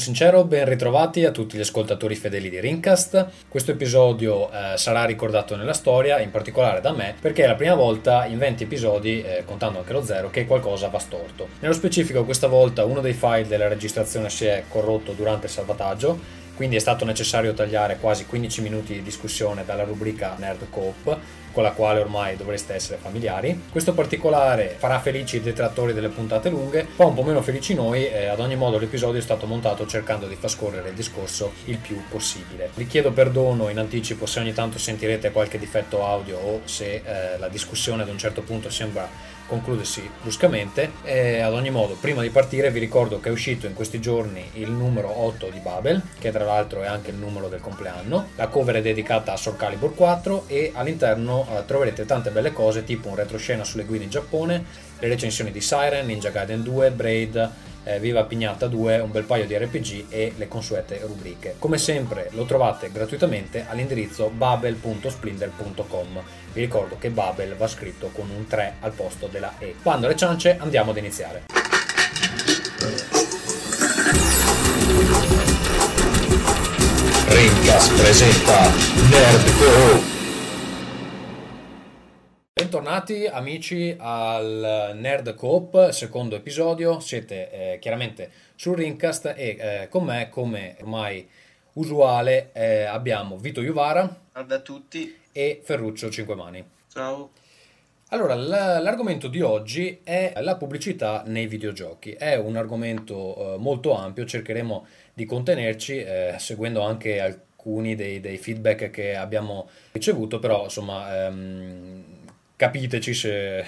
Sincero ben ritrovati a tutti gli ascoltatori fedeli di Rincast. Questo episodio eh, sarà ricordato nella storia, in particolare da me, perché è la prima volta in 20 episodi, eh, contando anche lo zero, che qualcosa va storto. Nello specifico questa volta uno dei file della registrazione si è corrotto durante il salvataggio, quindi è stato necessario tagliare quasi 15 minuti di discussione dalla rubrica Nerd Coop con la quale ormai dovreste essere familiari. Questo particolare farà felici i detrattori delle puntate lunghe, fa un po' meno felici noi e ad ogni modo l'episodio è stato montato cercando di far scorrere il discorso il più possibile. Vi chiedo perdono in anticipo se ogni tanto sentirete qualche difetto audio o se eh, la discussione ad un certo punto sembra concludersi bruscamente. E ad ogni modo, prima di partire vi ricordo che è uscito in questi giorni il numero 8 di Babel, che tra l'altro è anche il numero del compleanno. La cover è dedicata a Soul Calibur 4 e all'interno eh, troverete tante belle cose tipo un retroscena sulle guide in Giappone, le recensioni di Siren, Ninja Gaiden 2, Braid, eh, Viva Pignata 2, un bel paio di RPG e le consuete rubriche. Come sempre lo trovate gratuitamente all'indirizzo babel.splinter.com. Vi ricordo che Babel va scritto con un 3 al posto della E. Quando le ciance andiamo ad iniziare. Rincas presenta Nerd Go! Bentornati amici al Nerd Coop, secondo episodio. Siete eh, chiaramente sul Rincast e eh, con me, come ormai usuale, eh, abbiamo Vito Juvara Salve a tutti. e Ferruccio Cinquemani. Ciao. Allora, l'argomento di oggi è la pubblicità nei videogiochi. È un argomento eh, molto ampio, cercheremo di contenerci eh, seguendo anche alcuni dei, dei feedback che abbiamo ricevuto, però insomma ehm, capiteci se,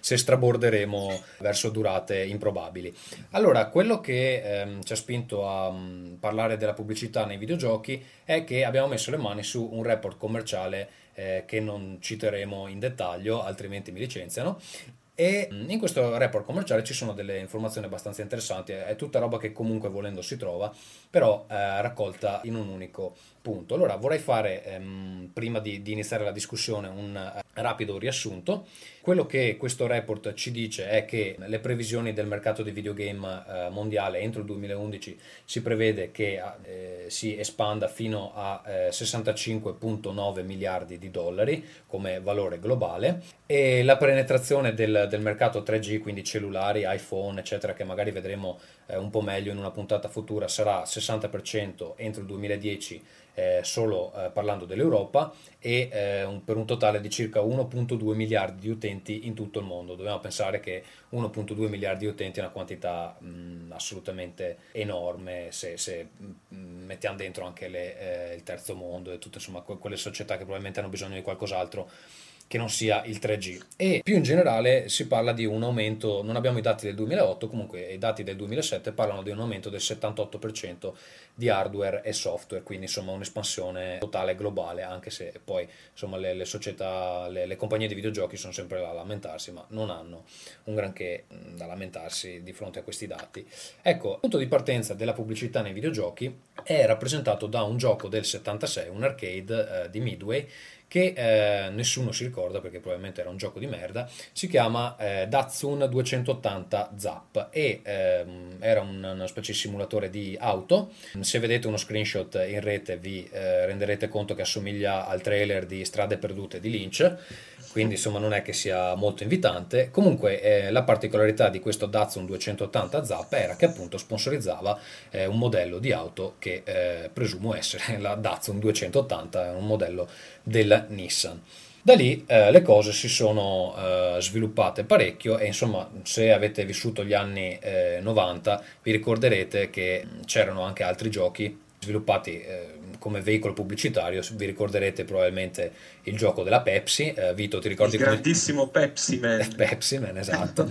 se straborderemo verso durate improbabili. Allora, quello che ehm, ci ha spinto a mm, parlare della pubblicità nei videogiochi è che abbiamo messo le mani su un report commerciale eh, che non citeremo in dettaglio, altrimenti mi licenziano. E mm, in questo report commerciale ci sono delle informazioni abbastanza interessanti, è tutta roba che comunque volendo si trova, però eh, raccolta in un unico punto. Allora vorrei fare, ehm, prima di, di iniziare la discussione, un eh, rapido riassunto. Quello che questo report ci dice è che le previsioni del mercato dei videogame eh, mondiale entro il 2011 si prevede che eh, si espanda fino a eh, 65,9 miliardi di dollari come valore globale. E la penetrazione del, del mercato 3G, quindi cellulari, iPhone, eccetera, che magari vedremo eh, un po' meglio in una puntata futura, sarà 60% entro il 2010 eh, solo eh, parlando dell'Europa e eh, un, per un totale di circa 1.2 miliardi di utenti in tutto il mondo. Dobbiamo pensare che 1.2 miliardi di utenti è una quantità mh, assolutamente enorme se, se mh, mettiamo dentro anche le, eh, il terzo mondo e tutte insomma, que- quelle società che probabilmente hanno bisogno di qualcos'altro che non sia il 3G. E più in generale si parla di un aumento, non abbiamo i dati del 2008, comunque i dati del 2007 parlano di un aumento del 78% di hardware e software, quindi insomma un'espansione totale globale, anche se poi insomma le, le società, le, le, compagnie di videogiochi sono sempre là a lamentarsi, ma non hanno un granché da lamentarsi di fronte a questi dati. Ecco, il punto di partenza della pubblicità nei videogiochi è rappresentato da un gioco del 76, un arcade eh, di Midway, che eh, nessuno si ricorda perché probabilmente era un gioco di merda, si chiama eh, Datsun 280 Zap e ehm, era un, una specie di simulatore di auto. Se vedete uno screenshot in rete vi eh, renderete conto che assomiglia al trailer di Strade Perdute di Lynch quindi insomma non è che sia molto invitante. Comunque eh, la particolarità di questo Datsun 280 Zap era che appunto sponsorizzava eh, un modello di auto che eh, presumo essere la Datsun 280, un modello del Nissan. Da lì eh, le cose si sono eh, sviluppate parecchio e insomma se avete vissuto gli anni eh, 90 vi ricorderete che c'erano anche altri giochi sviluppati eh, come veicolo pubblicitario, vi ricorderete probabilmente il gioco della Pepsi, eh, Vito ti ricordi? Il grandissimo come... Pepsi Man. Pepsi Man, esatto.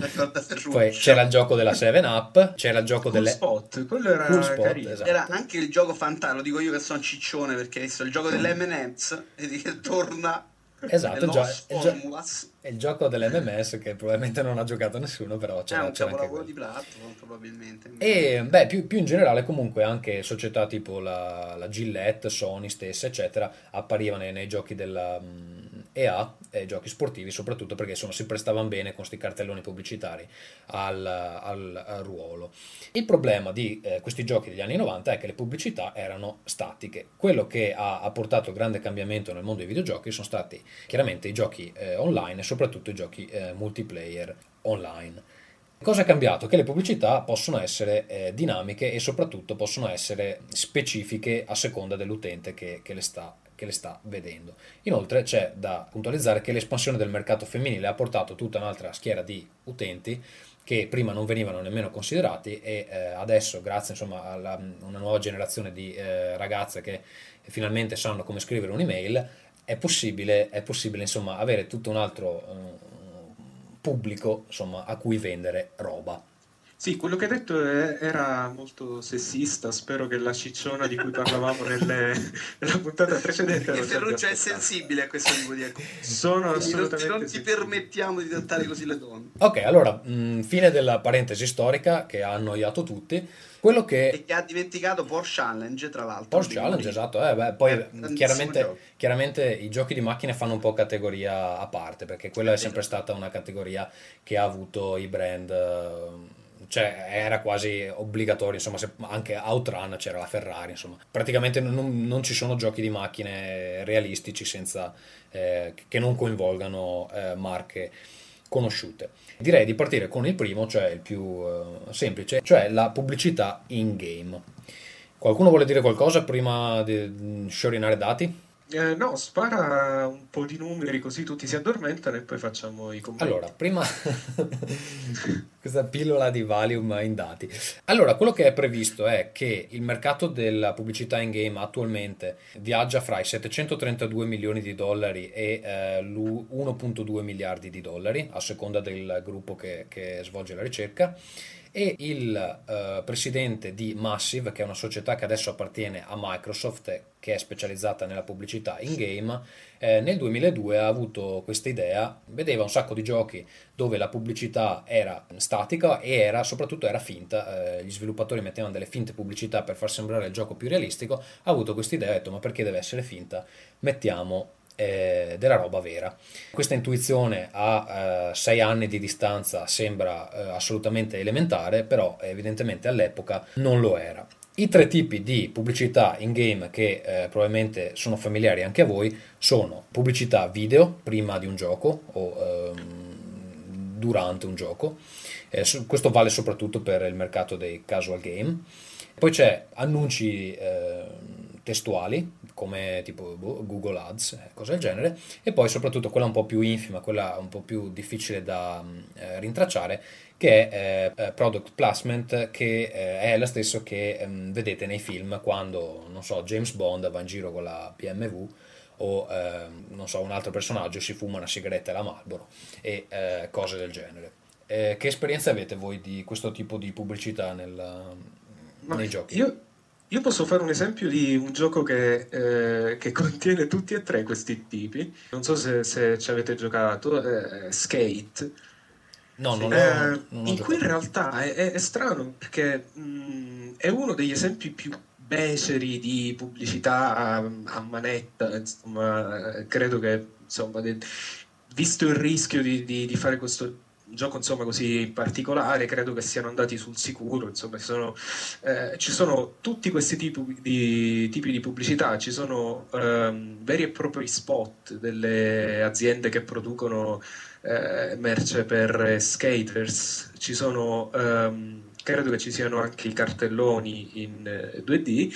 Poi c'era il gioco della 7-Up, c'era il gioco cool delle... Spot, quello era cool spot, carino. esatto. Era anche il gioco fantasma, lo dico io che sono ciccione perché adesso il gioco dell'M&M's che torna Esatto, gio- il, gio- è il gioco dell'MMS che probabilmente non ha giocato nessuno, però C'è c'era, un capolavoro quello. di platform probabilmente. E beh, più, più in generale, comunque, anche società tipo la, la Gillette, Sony stessa, eccetera, apparivano nei, nei giochi della, mm, e a eh, giochi sportivi, soprattutto perché insomma, si prestavano bene con questi cartelloni pubblicitari al, al, al ruolo. Il problema di eh, questi giochi degli anni 90 è che le pubblicità erano statiche. Quello che ha, ha portato grande cambiamento nel mondo dei videogiochi sono stati chiaramente i giochi eh, online e soprattutto i giochi eh, multiplayer online. Cosa è cambiato? Che le pubblicità possono essere eh, dinamiche e soprattutto possono essere specifiche a seconda dell'utente che, che, le sta, che, le sta, vedendo. Inoltre c'è da puntualizzare che l'espansione del mercato femminile ha portato tutta un'altra schiera di utenti che prima non venivano nemmeno considerati e eh, adesso grazie insomma, a una nuova generazione di eh, ragazze che finalmente sanno come scrivere un'email è possibile, è possibile insomma, avere tutto un altro eh, pubblico insomma, a cui vendere roba. Sì, quello che hai detto era molto sessista, spero che la cicciona di cui parlavamo nelle, nella puntata precedente... E Ferruccio è sensibile a questo tipo di argomenti. Sono assolutamente Non, non ti permettiamo di trattare così le donne. Ok, allora, mh, fine della parentesi storica che ha annoiato tutti. Quello che... E che ha dimenticato Porsche Challenge, tra l'altro. Porsche Challenge, esatto. Eh, beh, poi eh, chiaramente, chiaramente, i giochi di macchine fanno un po' categoria a parte, perché quella è sempre stata una categoria che ha avuto i brand cioè era quasi obbligatorio, insomma, anche Outrun c'era la Ferrari, insomma, praticamente non, non ci sono giochi di macchine realistici senza, eh, che non coinvolgano eh, marche conosciute. Direi di partire con il primo, cioè il più eh, semplice, cioè la pubblicità in game. Qualcuno vuole dire qualcosa prima di sciorinare dati? Eh, no, spara un po' di numeri così tutti si addormentano e poi facciamo i commenti. Allora, prima questa pillola di Valium in dati. Allora, quello che è previsto è che il mercato della pubblicità in game attualmente viaggia fra i 732 milioni di dollari e eh, 1.2 miliardi di dollari, a seconda del gruppo che, che svolge la ricerca e il uh, presidente di Massive, che è una società che adesso appartiene a Microsoft, che è specializzata nella pubblicità in game, eh, nel 2002 ha avuto questa idea, vedeva un sacco di giochi dove la pubblicità era statica e era, soprattutto era finta, eh, gli sviluppatori mettevano delle finte pubblicità per far sembrare il gioco più realistico, ha avuto questa idea e ha detto ma perché deve essere finta? Mettiamo eh, della roba vera. Questa intuizione a eh, sei anni di distanza sembra eh, assolutamente elementare, però evidentemente all'epoca non lo era. I tre tipi di pubblicità in game che eh, probabilmente sono familiari anche a voi sono pubblicità video prima di un gioco o ehm, durante un gioco, eh, questo vale soprattutto per il mercato dei casual game. Poi c'è annunci eh, testuali come tipo boh, Google Ads, eh, cose del genere, e poi soprattutto quella un po' più infima, quella un po' più difficile da mm, eh, rintracciare, che è eh, product placement, che eh, è la stessa che ehm, vedete nei film quando, non so, James Bond va in giro con la BMW o ehm, non so, un altro personaggio si fuma una sigaretta e la Marlboro e eh, cose del genere. Eh, che esperienza avete voi di questo tipo di pubblicità nel, nei giochi? Io io posso fare un esempio di un gioco che, eh, che, contiene tutti e tre questi tipi. Non so se, se ci avete giocato, eh, Skate. No, non, eh, ho, non In cui in realtà è, è, è strano perché mh, mm, è uno degli esempi più beceri di pubblicità a, a manetta. Insomma, credo che, insomma, de, visto il rischio di, di, di fare questo gioco insomma, così particolare, credo che siano andati sul sicuro. Insomma, ci sono, eh, ci sono tutti questi tipi di, tipi di pubblicità, ci sono ehm, veri e propri spot delle aziende che producono eh, merce per skaters, ci sono, ehm, credo che ci siano anche i cartelloni in 2D.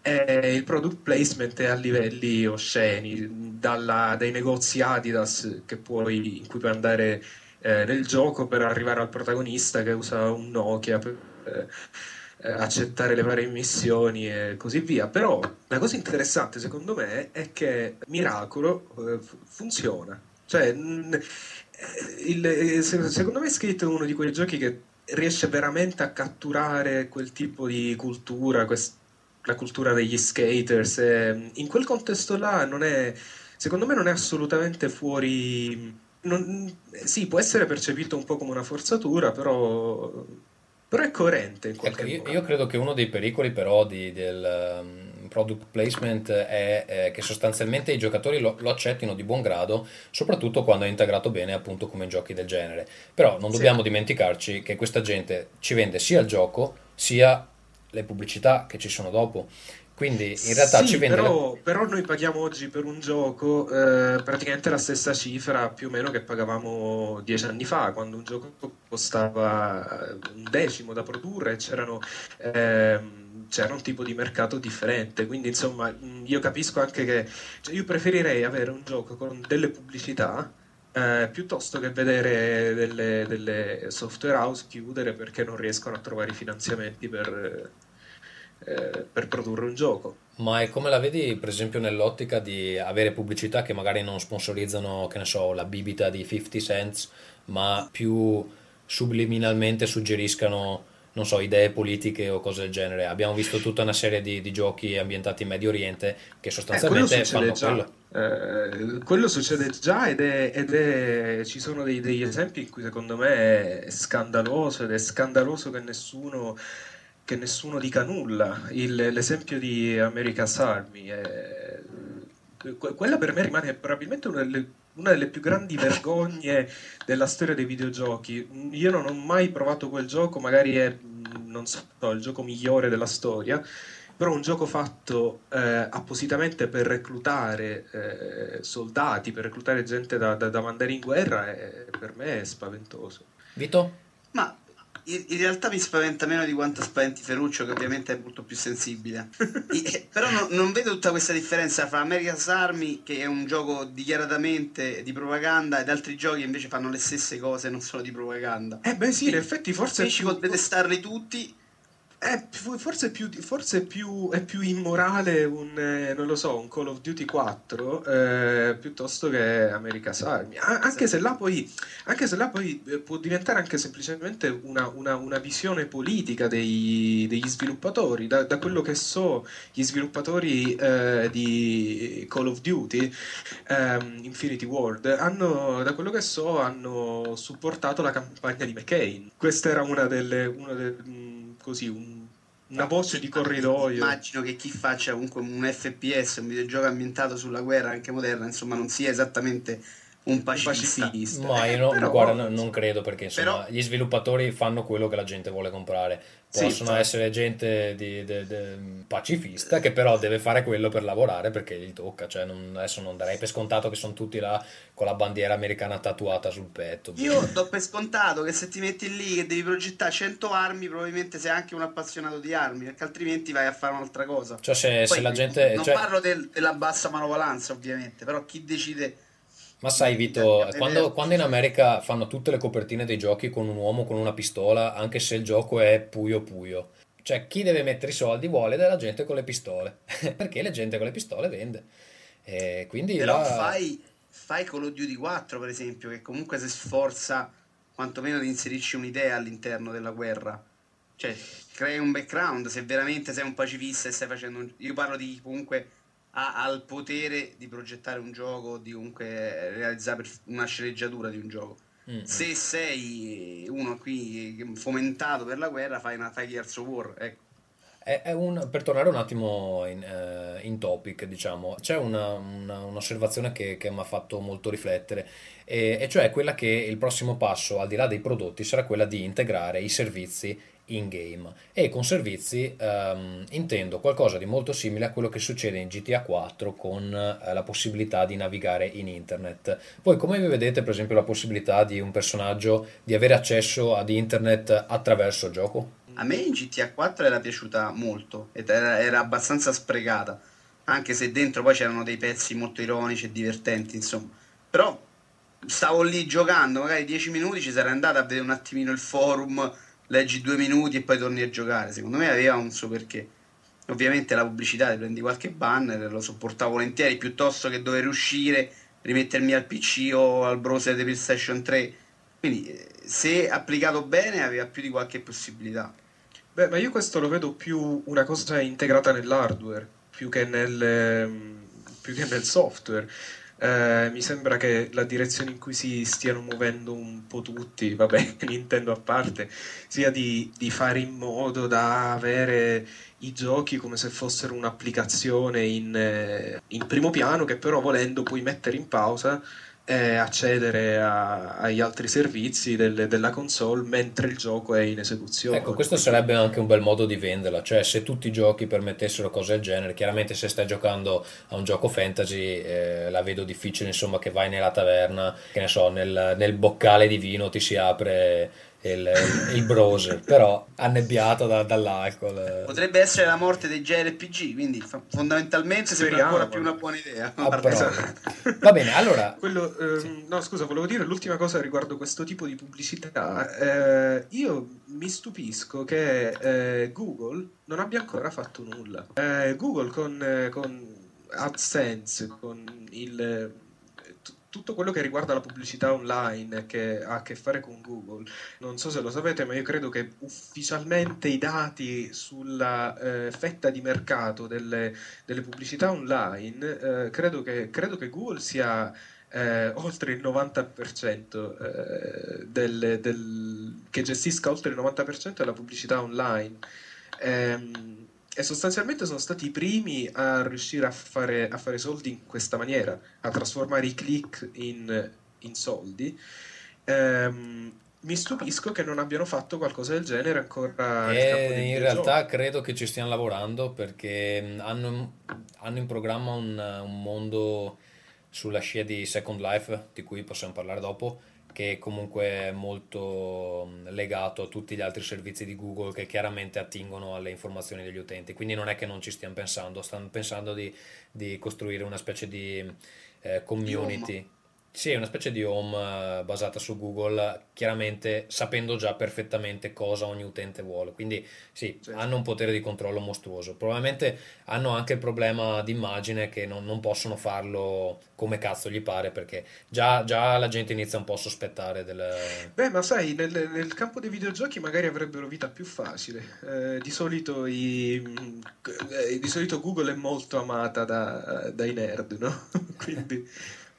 Eh, e il product placement è a livelli osceni, dalla, dai negozi Adidas puoi, in cui puoi andare eh, nel gioco per arrivare al protagonista che usa un Nokia per eh, accettare le varie missioni e così via. Però la cosa interessante secondo me è che Miracolo eh, funziona. Cioè, mh, eh, il, eh, secondo me è uno di quei giochi che riesce veramente a catturare quel tipo di cultura, quest- la cultura degli skaters. In quel contesto là non è, secondo me non è assolutamente fuori non, sì, può essere percepito un po' come una forzatura, però, però è coerente in qualche ecco, modo. Io, credo che uno dei pericoli però di, del um, product placement è eh, che sostanzialmente i giocatori lo, lo, accettino di buon grado, soprattutto quando è integrato bene appunto come in giochi del genere. Però non dobbiamo sì. dimenticarci che questa gente ci vende sia il gioco sia le pubblicità che ci sono dopo. Quindi in realtà sì, ci vende. Però, però, noi paghiamo oggi per un gioco eh, praticamente la stessa cifra più o meno che pagavamo dieci anni fa, quando un gioco costava un decimo da produrre e c'erano. Eh, c'era un tipo di mercato differente. Quindi, insomma, io capisco anche che cioè, io preferirei avere un gioco con delle pubblicità eh, piuttosto che vedere delle, delle, software house chiudere perché non riescono a trovare i finanziamenti per, eh, per produrre un gioco. Ma è come la vedi, per esempio, nell'ottica di avere pubblicità che magari non sponsorizzano, che ne so, la bibita di 50 cents, ma più subliminalmente suggeriscano non so, idee politiche o cose del genere. Abbiamo visto tutta una serie di, di giochi ambientati in Medio Oriente che sostanzialmente eh, fanno già. quello. Eh, quello succede già ed, è, ed è, ci sono dei, degli esempi in cui secondo me è scandaloso ed è scandaloso che nessuno, che nessuno dica nulla. Il, l'esempio di America's Army è, quella per me rimane probabilmente una delle una delle più grandi vergogne della storia dei videogiochi. Io non ho mai provato quel gioco, magari è, non so, il gioco migliore della storia, però un gioco fatto eh, appositamente per reclutare eh, soldati, per reclutare gente da, da, da mandare in guerra, è, per me è spaventoso. Vito? Ma in realtà mi spaventa meno di quanto spaventi Ferruccio, che ovviamente è molto più sensibile. I, però no, non vedo tutta questa differenza fra America's Army, che è un gioco dichiaratamente di propaganda, ed altri giochi che invece fanno le stesse cose, non solo di propaganda. Eh beh sì, in effetti forse... Ci più... detestarli tutti è, forse, è più, forse più, è più immorale un, eh, non lo so, un Call of Duty 4 eh, piuttosto che America's Army. A- anche, se là poi, anche se là poi eh, può diventare anche semplicemente una, una, una visione politica dei, degli sviluppatori. Da, da, quello che so, gli sviluppatori eh, di Call of Duty ehm, Infinity World hanno, da quello che so, hanno supportato la campagna di McCain. Questa era una delle. Una de, così un, una voce di corridoio. Immagino che chi faccia comunque un FPS, un videogioco ambientato sulla guerra anche moderna, insomma, non sia esattamente un pacifista. Ma io no, però, guarda, non credo perché insomma, però, gli sviluppatori fanno quello che la gente vuole comprare. Possono sì, essere gente di, di, di, pacifista che però deve fare quello per lavorare perché gli tocca. Cioè, non, adesso non darei per scontato che sono tutti là con la bandiera americana tatuata sul petto. Io do per scontato che se ti metti lì che devi progettare 100 armi, probabilmente sei anche un appassionato di armi, perché altrimenti vai a fare un'altra cosa. Cioè, se, Poi, se la gente. Non cioè... parlo del, della bassa manovalanza, ovviamente, però chi decide ma sai Vito, quando, quando, in America fanno tutte le copertine dei giochi con un uomo con una pistola, anche se il gioco è puyo puyo, cioè chi deve mettere i soldi vuole della gente con le pistole, perché la gente con le pistole vende. E quindi Però la... fai, fai Call of Duty 4 per esempio, che comunque si sforza quantomeno di inserirci un'idea all'interno della guerra. Cioè, crei un background, se veramente sei un pacifista e stai facendo un... Io parlo di comunque ha, ha il potere di progettare un gioco, di comunque realizzare una sceneggiatura di un gioco. Mm-hmm. Se sei uno qui fomentato per la guerra, fai, una, of War. Ecco. È, un, per tornare un attimo in, uh, in topic, diciamo, c'è una, una, un'osservazione che, che mi ha fatto molto riflettere, e, e cioè quella che il prossimo passo, al di là dei prodotti, sarà quella di integrare i servizi in game e con servizi um, intendo qualcosa di molto simile a quello che succede in GTA 4 con uh, la possibilità di navigare in internet. Voi come vi vedete per esempio la possibilità di un personaggio di avere accesso ad internet attraverso il gioco? A me in GTA 4 era piaciuta molto ed era, era abbastanza sprecata, anche se dentro poi c'erano dei pezzi molto ironici e divertenti, insomma. Però stavo lì giocando, magari 10 minuti ci sarei andato a vedere un attimino il forum leggi due minuti e poi torni a giocare. Secondo me aveva un suo perché. Ovviamente la pubblicità ti prendi qualche banner, lo sopportavo volentieri, piuttosto che dover uscire, rimettermi al PC o al browser di PlayStation 3. Quindi eh, se applicato bene aveva più di qualche possibilità. Beh, ma io questo lo vedo più una cosa integrata nell'hardware, più che nel, ehm, più che nel software. Eh, mi sembra che la direzione in cui si stiano muovendo un po' tutti, vabbè, Nintendo a parte, sia di, di fare in modo da avere i giochi come se fossero un'applicazione in, eh, in primo piano che però volendo puoi mettere in pausa e accedere a- agli altri servizi del- della console mentre il gioco è in esecuzione. Ecco, questo sarebbe anche un bel modo di venderla, cioè se tutti i giochi permettessero cose del genere, chiaramente se stai giocando a un gioco fantasy eh, la vedo difficile, insomma, che vai nella taverna, che ne so, nel, nel boccale di vino ti si apre il, il browser, però annebbiato da- dall'alcol. eh. Potrebbe essere la morte dei JRPG, quindi fondamentalmente sembra ancora più una buona idea. Ah. Va bene, allora, Quello, ehm, Sì. no, scusa, volevo dire l'ultima cosa riguardo questo tipo di pubblicità. Eh, io mi stupisco che eh, Google non abbia ancora fatto nulla. Eh, Google con, eh, con AdSense, con il, eh, tutto quello che riguarda la pubblicità online che ha a che fare con Google, non so se lo sapete, ma io credo che ufficialmente i dati sulla eh, fetta di mercato delle, delle pubblicità online, eh, credo che, credo che Google sia eh, oltre il 90% eh, del, del- che gestisca oltre il 90% della pubblicità online. Ehm, e sostanzialmente sono stati i primi a riuscire a fare, a fare soldi in questa maniera, a trasformare i click in, in soldi. Ehm, mi stupisco che non abbiano fatto qualcosa del genere ancora E dei in realtà credo che ci stiano lavorando perché mh, hanno, hanno in programma un, un mondo sulla scia di Second Life, di cui possiamo parlare dopo, che comunque è molto mh, legato a tutti gli altri servizi di Google che chiaramente attingono alle informazioni degli utenti. Quindi non è che non ci stiano pensando, stanno pensando di, di costruire una specie di eh, community. Sì, una specie di home eh, basata su Google, chiaramente sapendo già perfettamente cosa ogni utente vuole. Quindi sì, Certo. hanno un potere di controllo mostruoso. Probabilmente hanno anche il problema d'immagine che non, non possono farlo come cazzo gli pare, perché già, già la gente inizia un po' a sospettare del... Beh, ma sai, nel, nel campo dei videogiochi magari avrebbero vita più facile. Eh, di solito, i- eh, di solito Google è molto amata da- dai nerd, no? Quindi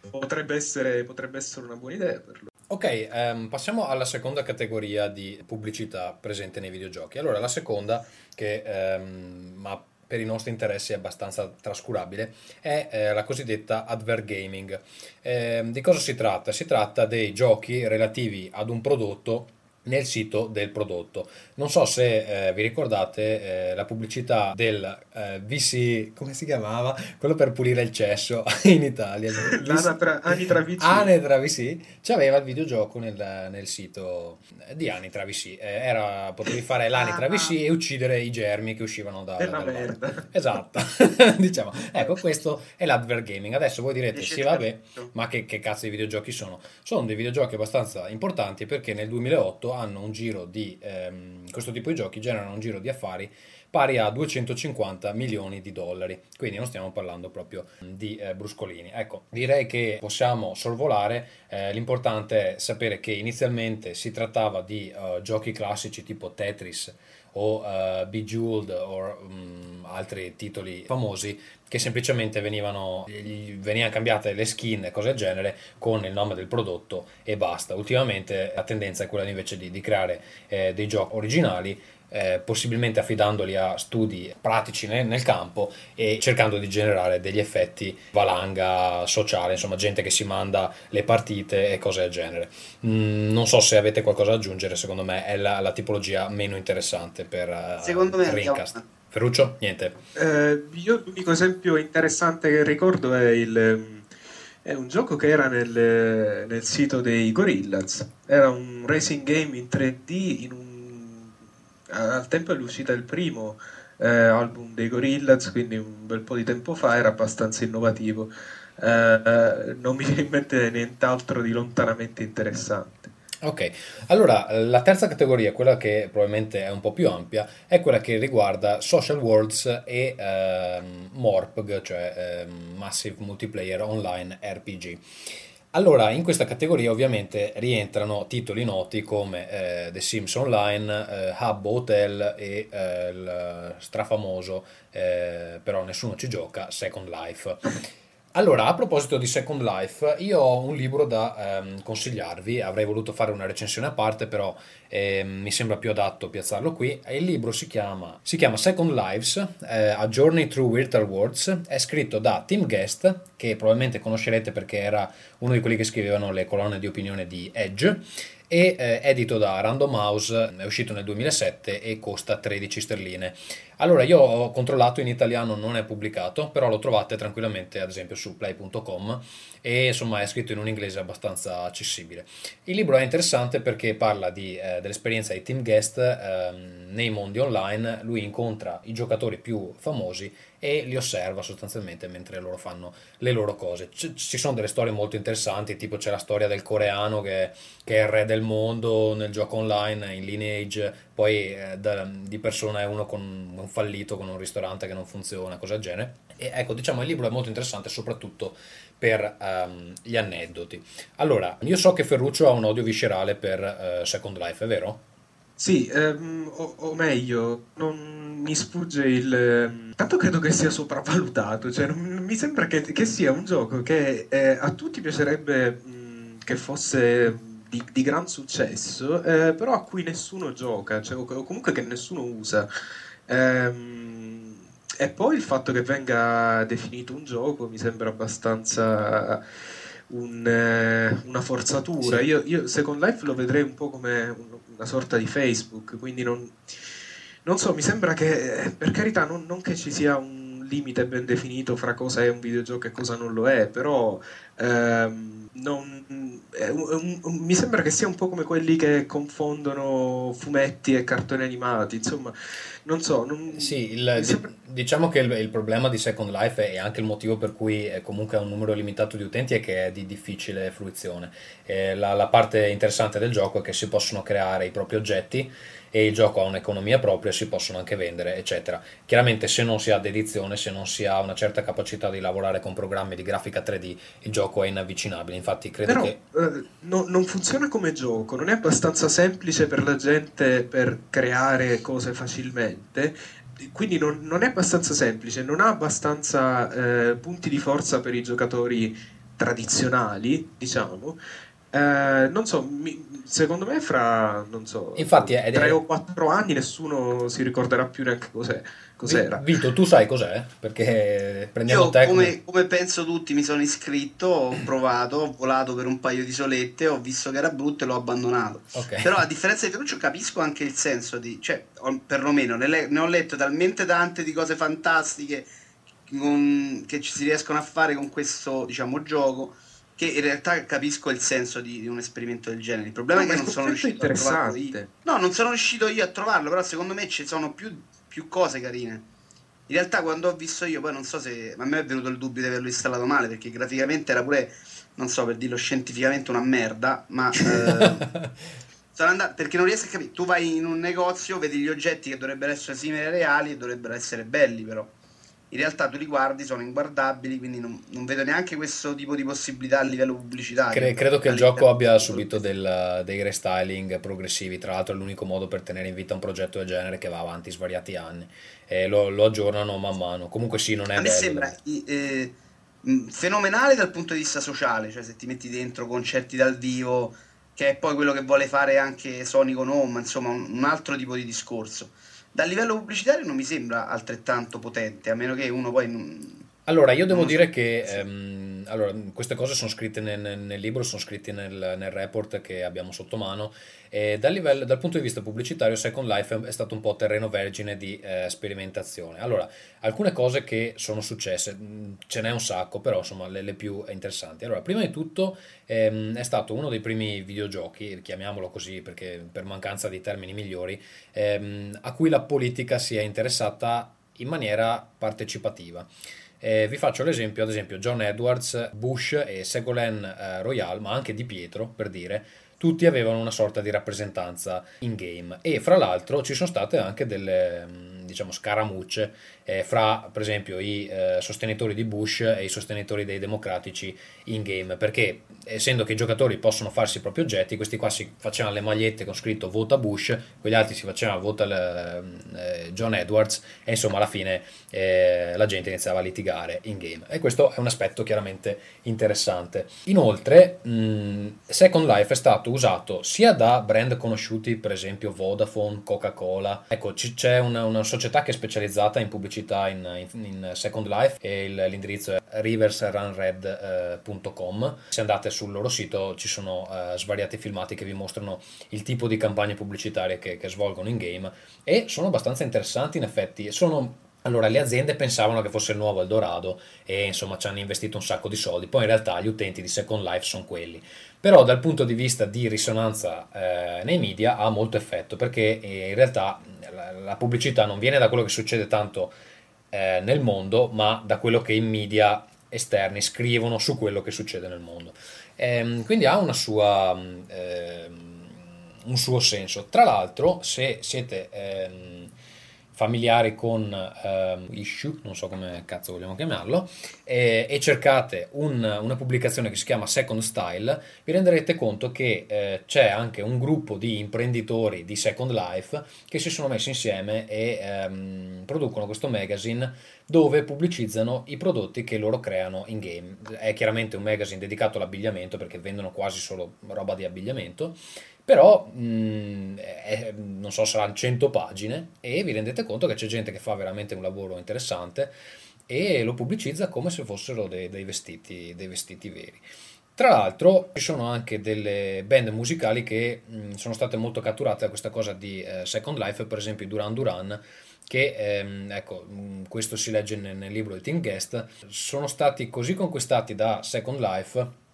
potrebbe essere, potrebbe essere una buona idea per loro. Ok, ehm, passiamo alla seconda categoria di pubblicità presente nei videogiochi. Allora, la seconda, che ehm, ma per i nostri interessi è abbastanza trascurabile, è eh, la cosiddetta advert gaming. Ehm, di cosa si tratta? Si tratta dei giochi relativi ad un prodotto nel sito del prodotto. Non so se eh, vi ricordate eh, la pubblicità del eh, VC, come si chiamava? Quello per pulire il cesso in Italia. L'Anatra- VC. Anitra VC c'aveva il videogioco nel, nel sito di Anitra VC. Eh, era, potevi fare l'Anitra Ah. VC e uccidere i germi che uscivano da, È una dal bar. merda. Esatto, diciamo. Ecco, questo è l'advert gaming. Adesso voi direte, sì vabbè, ma che, che cazzo di videogiochi sono? Sono dei videogiochi abbastanza importanti perché nel 2008 hanno un giro di, ehm, questo tipo di giochi generano un giro di affari pari a 250 milioni di dollari, quindi non stiamo parlando proprio di eh, bruscolini. Ecco, direi che possiamo sorvolare, eh, l'importante è sapere che inizialmente si trattava di eh, giochi classici tipo Tetris o eh, Bejeweled o mm, altri titoli famosi che semplicemente venivano, venivano cambiate le skin e cose del genere con il nome del prodotto e basta. Ultimamente la tendenza è quella invece di, di creare eh, dei giochi originali eh, possibilmente affidandoli a studi pratici nel, nel campo e cercando di generare degli effetti valanga sociale, insomma gente che si manda le partite e cose del genere. Mm, non so se avete qualcosa da aggiungere, secondo me è la, la tipologia meno interessante per uh, Secondo me andiamo- Dreamcast. Ferruccio? Niente. Eh, io l'unico esempio interessante che ricordo è il... È un gioco che era nel, nel sito dei Gorillaz. Era un racing game in 3D in un- al tempo dell'uscita del primo eh, album dei Gorillaz, quindi un bel po' di tempo fa, era abbastanza innovativo. Eh, non mi viene in mente nient'altro di lontanamente interessante. Ok, allora la terza categoria, quella che probabilmente è un po' più ampia, è quella che riguarda social worlds e ehm, MORPG, cioè ehm, Massive Multiplayer Online RPG. Allora, in questa categoria ovviamente rientrano titoli noti come eh, The Sims Online, eh, Habbo Hotel e eh, il strafamoso, eh, però nessuno ci gioca, Second Life. Allora, a proposito di Second Life, io ho un libro da ehm, consigliarvi, avrei voluto fare una recensione a parte, però ehm, mi sembra più adatto piazzarlo qui. Il libro si chiama, si chiama Second Lives, eh, A Journey Through Virtual Worlds, è scritto da Tim Guest, che probabilmente conoscerete perché era uno di quelli che scrivevano le colonne di opinione di Edge, e eh, edito da Random House, è uscito nel 2007 e costa 13 sterline. Allora, io ho controllato in italiano, non è pubblicato, però lo trovate tranquillamente, ad esempio, su play.com e insomma è scritto in un inglese abbastanza accessibile. Il libro è interessante perché parla di, eh, dell'esperienza di Tim Guest eh, nei mondi online, lui incontra i giocatori più famosi e li osserva sostanzialmente mentre loro fanno le loro cose. C- ci sono delle storie molto interessanti, tipo c'è la storia del coreano che, che è il re del mondo nel gioco online, in Lineage, poi eh, da, di persona è uno con un fallito, con un ristorante che non funziona, cosa del genere. E ecco, diciamo, il libro è molto interessante soprattutto per um, gli aneddoti. Allora, io so che Ferruccio ha un odio viscerale per uh, Second Life, è vero? Sì, ehm, o, o meglio, non mi sfugge il... ehm, Tanto credo che sia sopravvalutato, cioè non- mi sembra che, che sia un gioco che eh, a tutti piacerebbe mh, che fosse di, di gran successo, eh, però a cui nessuno gioca, cioè, o, o comunque che nessuno usa. Ehm, e poi il fatto che venga definito un gioco mi sembra abbastanza un, eh, una forzatura. Sì. Io, io Second Life lo vedrei un po' come un- una sorta di Facebook, quindi non, non so, mi sembra che, eh, per carità, non, non che ci sia un limite ben definito fra cosa è un videogioco e cosa non lo è, però ehm, non- è un- un- mi sembra che sia un po' come quelli che confondono fumetti e cartoni animati, insomma, non so, non- Sì, il- sembra- diciamo che il, il problema di Second Life e anche il motivo per cui è comunque ha un numero limitato di utenti è che è di difficile fruizione. Eh, la, la parte interessante del gioco è che si possono creare i propri oggetti e il gioco ha un'economia propria, si possono anche vendere, eccetera. Chiaramente se non si ha dedizione, se non si ha una certa capacità di lavorare con programmi di grafica 3D, il gioco è inavvicinabile. Infatti credo Però che... eh, no- non funziona come gioco, non è abbastanza semplice per la gente per creare cose facilmente, quindi non, non è abbastanza semplice, non ha abbastanza eh, punti di forza per i giocatori tradizionali, diciamo. Eh, non so, mi- secondo me fra, non so, Infatti è- tre o quattro anni nessuno si ricorderà più neanche cos'è, cos'era. Vito, tu sai cos'è? Perché prendiamo Io, te come, come penso tutti, mi sono iscritto, ho provato, ho volato per un paio di solette, ho visto che era brutto e l'ho abbandonato. Ok. Però a differenza di Ferruccio capisco anche il senso di, cioè, o- perlomeno ne, le- ne ho letto talmente tante di cose fantastiche con- che ci si riescono a fare con questo, diciamo, gioco, che in realtà capisco il senso di, di un esperimento del genere. Il problema No, è che ma non sono riuscito a trovarlo io. No, non sono riuscito io a trovarlo, però secondo me ci sono più, più cose carine. In realtà quando ho visto io, poi non so se a me è venuto il dubbio di averlo installato male, perché graficamente era pure, non so per dirlo scientificamente, una merda, ma... eh, sono andato, perché non riesco a capire, tu vai in un negozio, vedi gli oggetti che dovrebbero essere simili ai reali e dovrebbero essere belli però. In realtà tu li guardi, sono inguardabili, quindi non, non vedo neanche questo tipo di possibilità a livello pubblicitario. Cre- credo che il gioco abbia subito del- dei restyling progressivi, tra l'altro è l'unico modo per tenere in vita un progetto del genere che va avanti svariati anni e lo, lo aggiornano man mano. Comunque sì, non è A me bello. sembra i- eh, fenomenale dal punto di vista sociale, cioè se ti metti dentro concerti dal vivo, che è poi quello che vuole fare anche Sony con Home, insomma un, un altro tipo di discorso. Dal livello pubblicitario non mi sembra altrettanto potente, a meno che uno poi non... Allora, io devo dire che ehm, allora, queste cose sono scritte nel, nel- libro, sono scritte nel, nel report che abbiamo sotto mano e dal, livello- dal punto di vista pubblicitario Second Life è, stato un po' terreno vergine di eh, sperimentazione. Allora, alcune cose che sono successe, mh, ce n'è un sacco, però insomma le, le più interessanti. Allora, prima di tutto ehm, è stato uno dei primi videogiochi, chiamiamolo così perché per mancanza di termini migliori, ehm, a cui la politica si è interessata in maniera partecipativa. Eh, vi faccio l'esempio, ad esempio, John Edwards, Bush e Ségolène eh, Royal, ma anche Di Pietro, per dire, tutti avevano una sorta di rappresentanza in game e fra l'altro ci sono state anche delle, mh, diciamo, scaramucce eh, fra, per esempio, i eh, sostenitori di Bush e i sostenitori dei democratici in game, perché essendo che i giocatori possono farsi i propri oggetti, questi qua si facevano le magliette con scritto vota Bush, quegli altri si facevano vota eh, John Edwards e insomma alla fine eh, la gente iniziava a litigare in game. E questo è un aspetto chiaramente interessante. Inoltre mh, Second Life è stato usato sia da brand conosciuti, per esempio Vodafone, Coca-Cola, ecco c- c'è una, una, società che è specializzata in pubblicità in, in, in Second Life e il, l'indirizzo è riversrunred.com, eh, se andate sul loro sito ci sono eh, svariati filmati che vi mostrano il tipo di campagne pubblicitarie che, che svolgono in game e sono abbastanza interessanti in effetti, sono allora, le aziende pensavano che fosse il nuovo Eldorado e insomma ci hanno investito un sacco di soldi, poi in realtà gli utenti di Second Life sono quelli. Però dal punto di vista di risonanza eh, nei media ha molto effetto perché eh, in realtà la, pubblicità non viene da quello che succede tanto eh, nel mondo, ma da quello che i media esterni scrivono su quello che succede nel mondo. Ehm, quindi ha una sua, ehm, un suo senso. Tra l'altro, se siete familiari con ehm, issue, non so come cazzo vogliamo chiamarlo, e, e cercate un, una pubblicazione che si chiama Second Style, vi renderete conto che eh, c'è anche un gruppo di imprenditori di Second Life che si sono messi insieme e ehm, producono questo magazine dove pubblicizzano i prodotti che loro creano in game. È chiaramente un magazine dedicato all'abbigliamento perché vendono quasi solo roba di abbigliamento, però mh, è, non so, saranno 100 pagine e vi rendete conto che c'è gente che fa veramente un lavoro interessante e lo pubblicizza come se fossero dei, dei, vestiti, dei vestiti veri. Tra l'altro ci sono anche delle band musicali che mh, sono state molto catturate da questa cosa di eh, Second Life, per esempio Duran Duran, che ehm, ecco, questo si legge nel, nel libro di Team Guest, sono stati così conquistati da Second Life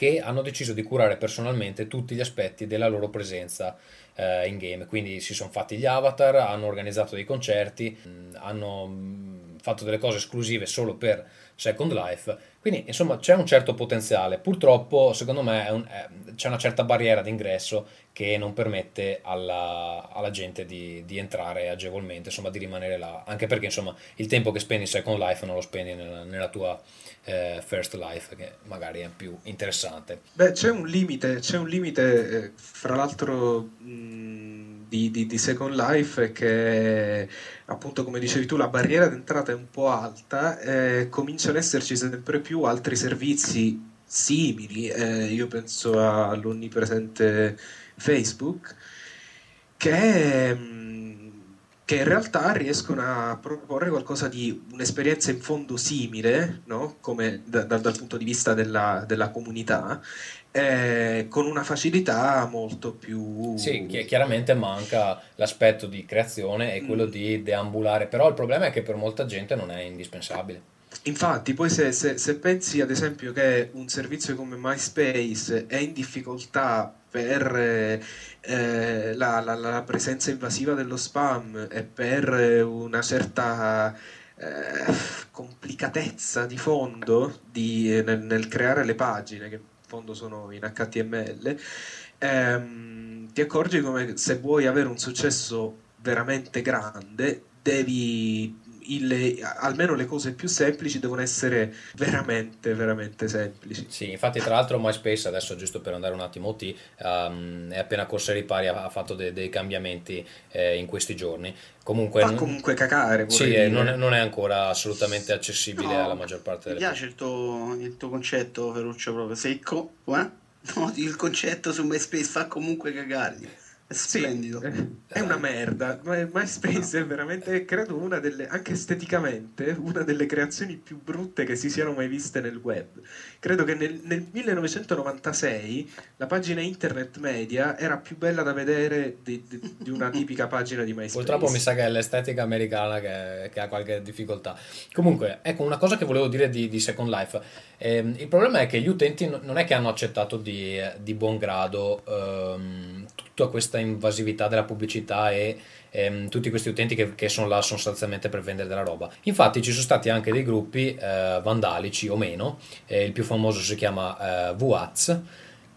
che hanno deciso di curare personalmente tutti gli aspetti della loro presenza eh, in game. Quindi si sono fatti gli avatar, hanno organizzato dei concerti, mh, hanno mh, fatto delle cose esclusive solo per Second Life. Quindi insomma c'è un certo potenziale. Purtroppo secondo me un, è, c'è una certa barriera d'ingresso che non permette alla, alla gente di, di, entrare agevolmente, insomma di rimanere là. Anche perché insomma il tempo che spendi in Second Life non lo spendi nella, nella tua eh, First Life che magari è più interessante. Beh c'è un limite, c'è un limite eh, fra l'altro... Mh di, di, di, Second Life che appunto come dicevi tu la barriera d'entrata è un po' alta eh, cominciano ad esserci sempre più altri servizi simili eh, io penso all'onnipresente Facebook che, mm, che, in realtà riescono a proporre qualcosa di un'esperienza in fondo simile no? come da, da, dal punto di vista della, della comunità eh, con una facilità molto più... Sì, chiaramente manca l'aspetto di creazione e quello mm. di deambulare, però il problema è che per molta gente non è indispensabile. Infatti, poi se, se, se pensi ad esempio che un servizio come MySpace è in difficoltà per eh, la, la, la, presenza invasiva dello spam e per una certa eh, complicatezza di fondo di, nel, nel, creare le pagine, che fondo sono in HTML, ehm, ti accorgi come se vuoi avere un successo veramente grande devi il, almeno le cose più semplici devono essere veramente, veramente semplici. Sì, infatti, tra l'altro, MySpace adesso, giusto per andare un attimo OT, um, è appena corso ai ripari, ha, ha fatto de, dei cambiamenti eh, in questi giorni. Comunque, Fa comunque cacare. Sì, eh, non, è, non, è, ancora assolutamente accessibile no, alla maggior parte delle persone. Mi piace il tuo, il tuo concetto, Ferruccio, proprio secco. Eh? No, il concetto su MySpace fa comunque cagare. Splendido. Sì, è una merda. MySpace no. è veramente, credo, una delle, anche esteticamente, una delle creazioni più brutte che si siano mai viste nel web. Credo che nel, nel 1996 la pagina internet media era più bella da vedere di, di, di una tipica pagina di MySpace. Purtroppo mi sa che è l'estetica americana che, che ha qualche difficoltà. Comunque, ecco, una cosa che volevo dire di, di Second Life. Eh, il problema è che gli utenti non è che hanno accettato di, di buon grado ehm, tutta questa invasività della pubblicità e ehm, tutti questi utenti che, che, sono là sostanzialmente per vendere della roba. Infatti ci sono stati anche dei gruppi eh, vandalici o meno, eh, il più famoso si chiama eh, VATS,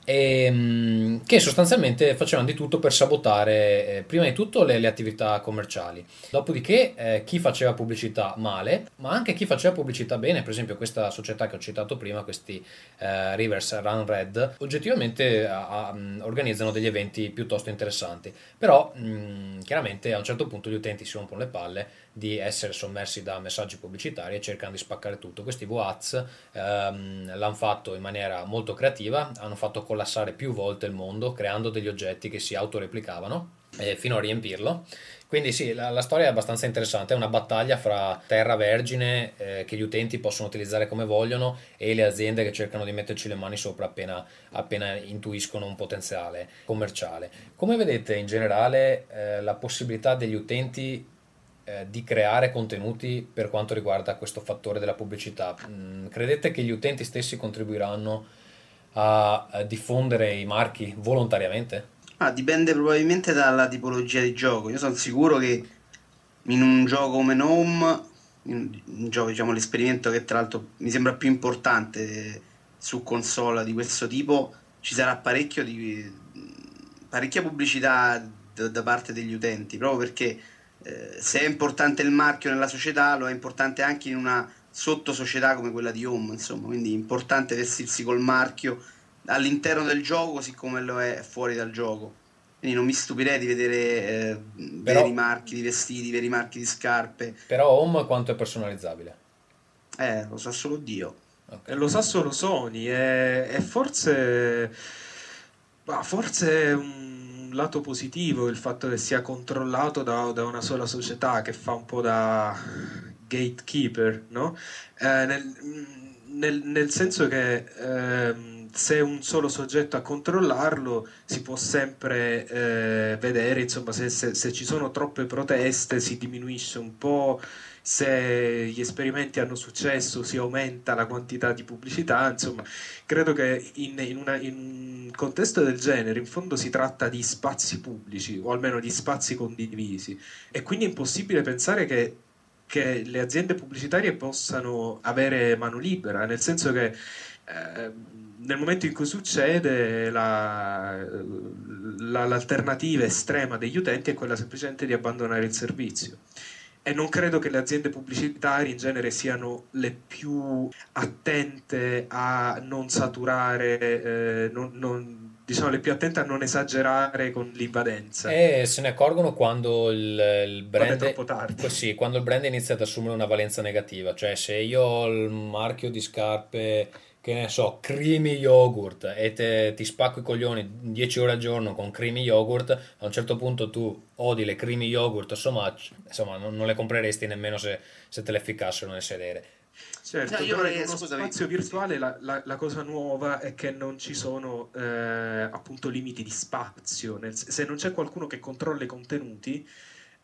e, mm, che sostanzialmente facevano di tutto per sabotare eh, prima di tutto le, le attività commerciali, dopodiché eh, chi faceva pubblicità male, ma anche chi faceva pubblicità bene, per esempio questa società che ho citato prima, questi eh, Rivers Run Red, oggettivamente a, a, organizzano degli eventi piuttosto interessanti, però mh, chiaramente a un certo punto gli utenti si rompono le palle di essere sommersi da messaggi pubblicitari e cercano di spaccare tutto. Questi VATS ehm, l'hanno fatto in maniera molto creativa, hanno fatto collassare più volte il mondo creando degli oggetti che si autoreplicavano eh, fino a riempirlo. Quindi sì, la, la, storia è abbastanza interessante, è una battaglia fra terra vergine eh, che gli utenti possono utilizzare come vogliono e le aziende che cercano di metterci le mani sopra appena, appena intuiscono un potenziale commerciale. Come vedete in generale eh, la possibilità degli utenti eh, di creare contenuti per quanto riguarda questo fattore della pubblicità. Mm, credete che gli utenti stessi contribuiranno a, diffondere i marchi volontariamente? Ah, dipende probabilmente dalla tipologia di gioco. Io sono sicuro che in un gioco come Gnome, un gioco, diciamo, l'esperimento che tra l'altro mi sembra più importante su console di questo tipo, ci sarà parecchio di, parecchia pubblicità da parte degli utenti, proprio perché eh, se è importante il marchio nella società, lo è importante anche in una sottosocietà come quella di Home, insomma, quindi è importante vestirsi col marchio all'interno del gioco così come lo è fuori dal gioco. Quindi non mi stupirei di vedere eh, però, veri marchi di vestiti, veri marchi di scarpe. Però Home quanto è personalizzabile? Eh, lo sa solo Dio. Okay. Lo sa solo Sony e, e forse... Ma forse un lato positivo il fatto che sia controllato da, da una sola società che fa un po' da gatekeeper, no? Eh, nel, nel, nel, senso che eh, se un solo soggetto a controllarlo si può sempre eh, vedere, insomma, se, se, se ci sono troppe proteste si diminuisce un po' se gli esperimenti hanno successo si aumenta la quantità di pubblicità, insomma, credo che in, in, una, in, un contesto del genere in fondo si tratta di spazi pubblici o almeno di spazi condivisi. E quindi è impossibile pensare che, che le aziende pubblicitarie possano avere mano libera, nel senso che eh, nel momento in cui succede la, la, l'alternativa estrema degli utenti è quella semplicemente di abbandonare il servizio e non credo che le aziende pubblicitarie in genere siano le più attente a non saturare, eh, non, non, diciamo le più attente a non esagerare con l'invadenza. E se ne accorgono quando il, il brand è troppo tardi. Sì, quando il brand inizia ad assumere una valenza negativa, cioè se io ho il marchio di scarpe che ne so, creamy yogurt e te, ti spacco i coglioni 10 ore al giorno con creamy yogurt, a un certo punto tu odi le creamy yogurt so much, insomma non, non le compreresti nemmeno se, se, te le ficcassero nel sedere. Certo, cioè, io vorrei, in uno spazio virtuale la, la, la, cosa nuova è che non ci sono eh, appunto limiti di spazio, nel, se non c'è qualcuno che controlla i contenuti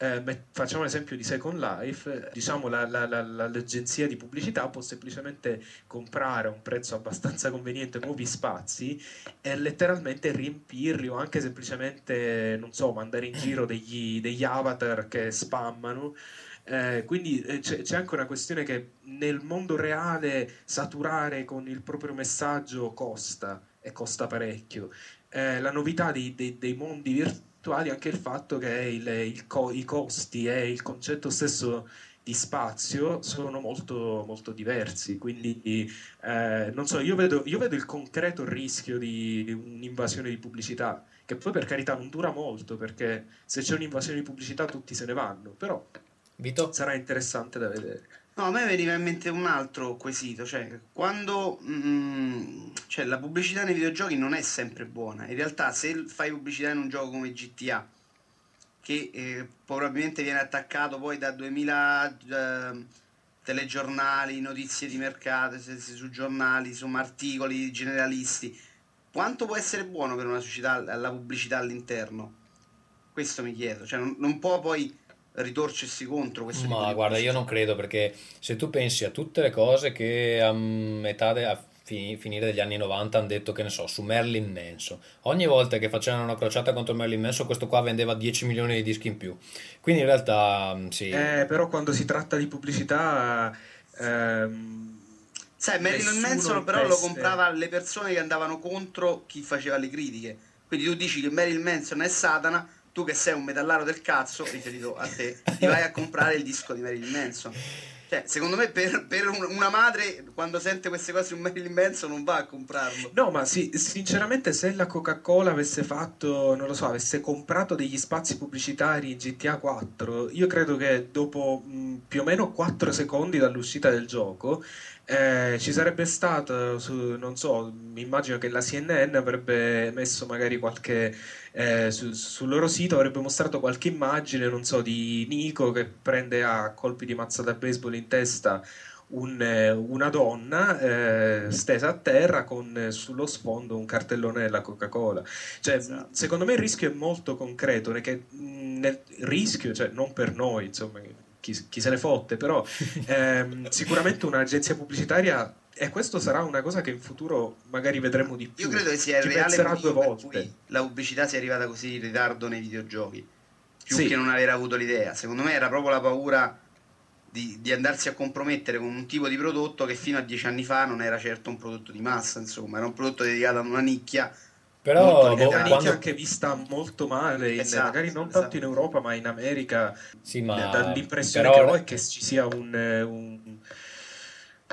eh, facciamo l'esempio di Second Life, diciamo la, la, la, l'agenzia di pubblicità può semplicemente comprare a un prezzo abbastanza conveniente nuovi spazi e letteralmente riempirli o anche semplicemente, non so, mandare in giro degli, degli avatar che spammano. Eh, quindi eh, c'è, c'è, anche una questione che nel mondo reale saturare con il proprio messaggio costa e costa parecchio. Eh, la novità dei, dei, dei mondi virtuali attuali anche il fatto che il, il co- i costi e il concetto stesso di spazio sono molto, molto diversi. Quindi, eh, non so, io vedo, io vedo il concreto rischio di un'invasione di pubblicità, che poi per carità non dura molto, perché se c'è un'invasione di pubblicità tutti se ne vanno, però Vito? sarà interessante da vedere. No, a me veniva in mente un altro quesito, cioè quando mm, cioè, la pubblicità nei videogiochi non è sempre buona, in realtà se fai pubblicità in un gioco come GTA, che eh, probabilmente viene attaccato poi da 2000 eh, telegiornali, notizie di mercato, se, se, su giornali, insomma articoli generalisti, quanto può essere buono per una società la pubblicità all'interno? Questo mi chiedo, cioè non, non può poi ritorcersi contro questo Ma guarda, io non credo perché se tu pensi a tutte le cose che a metà de- a finire degli anni 90 hanno detto che ne so su Merlin Manson. Ogni volta che facevano una crociata contro Merlin Manson questo qua vendeva 10 milioni di dischi in più. Quindi in realtà sì. Eh, però quando si tratta di pubblicità ehm, Sai, Marilyn Nessuno Manson però lo comprava le persone che andavano contro chi faceva le critiche. Quindi tu dici che Marilyn Manson è Satana, tu che sei un metallaro del cazzo, riferito a te, ti vai a comprare il disco di Marilyn Manson. Cioè, secondo me per, per un- una madre, quando sente queste cose su Marilyn Manson, non va a comprarlo. No, ma sì, sinceramente se la Coca-Cola avesse fatto, non lo so, avesse comprato degli spazi pubblicitari in GTA 4, io credo che dopo mh, più o meno 4 secondi dall'uscita del gioco eh, ci sarebbe stato, su, non so, mi immagino che la CNN avrebbe messo magari qualche, eh, su- sul loro sito avrebbe mostrato qualche immagine, non so, di Nico che prende a colpi di mazza da baseball in testa un, eh, una donna eh, stesa a terra con eh, sullo sfondo un cartellone della Coca-Cola. Cioè, Esatto. secondo me il rischio è molto concreto, perché mh, nel rischio, cioè non per noi, insomma, chi, chi se ne fotte, però ehm, sicuramente un'agenzia pubblicitaria e questo sarà una cosa che in futuro magari vedremo di più. Io credo che sia il Ci reale due volte. cui la pubblicità sia arrivata così in ritardo nei videogiochi. Più Sì. che non aver avuto l'idea. Secondo me era proprio la paura di, di andarsi a compromettere con un tipo di prodotto che fino a dieci anni fa non era certo un prodotto di massa, insomma, era un prodotto dedicato a una nicchia. Però Molto boh, quando... anche vista molto male, in- Esatto, magari non esatto. tanto in Europa, ma in America. Sì, ma dall'impressione però- che ho è che ci sia un, eh, un-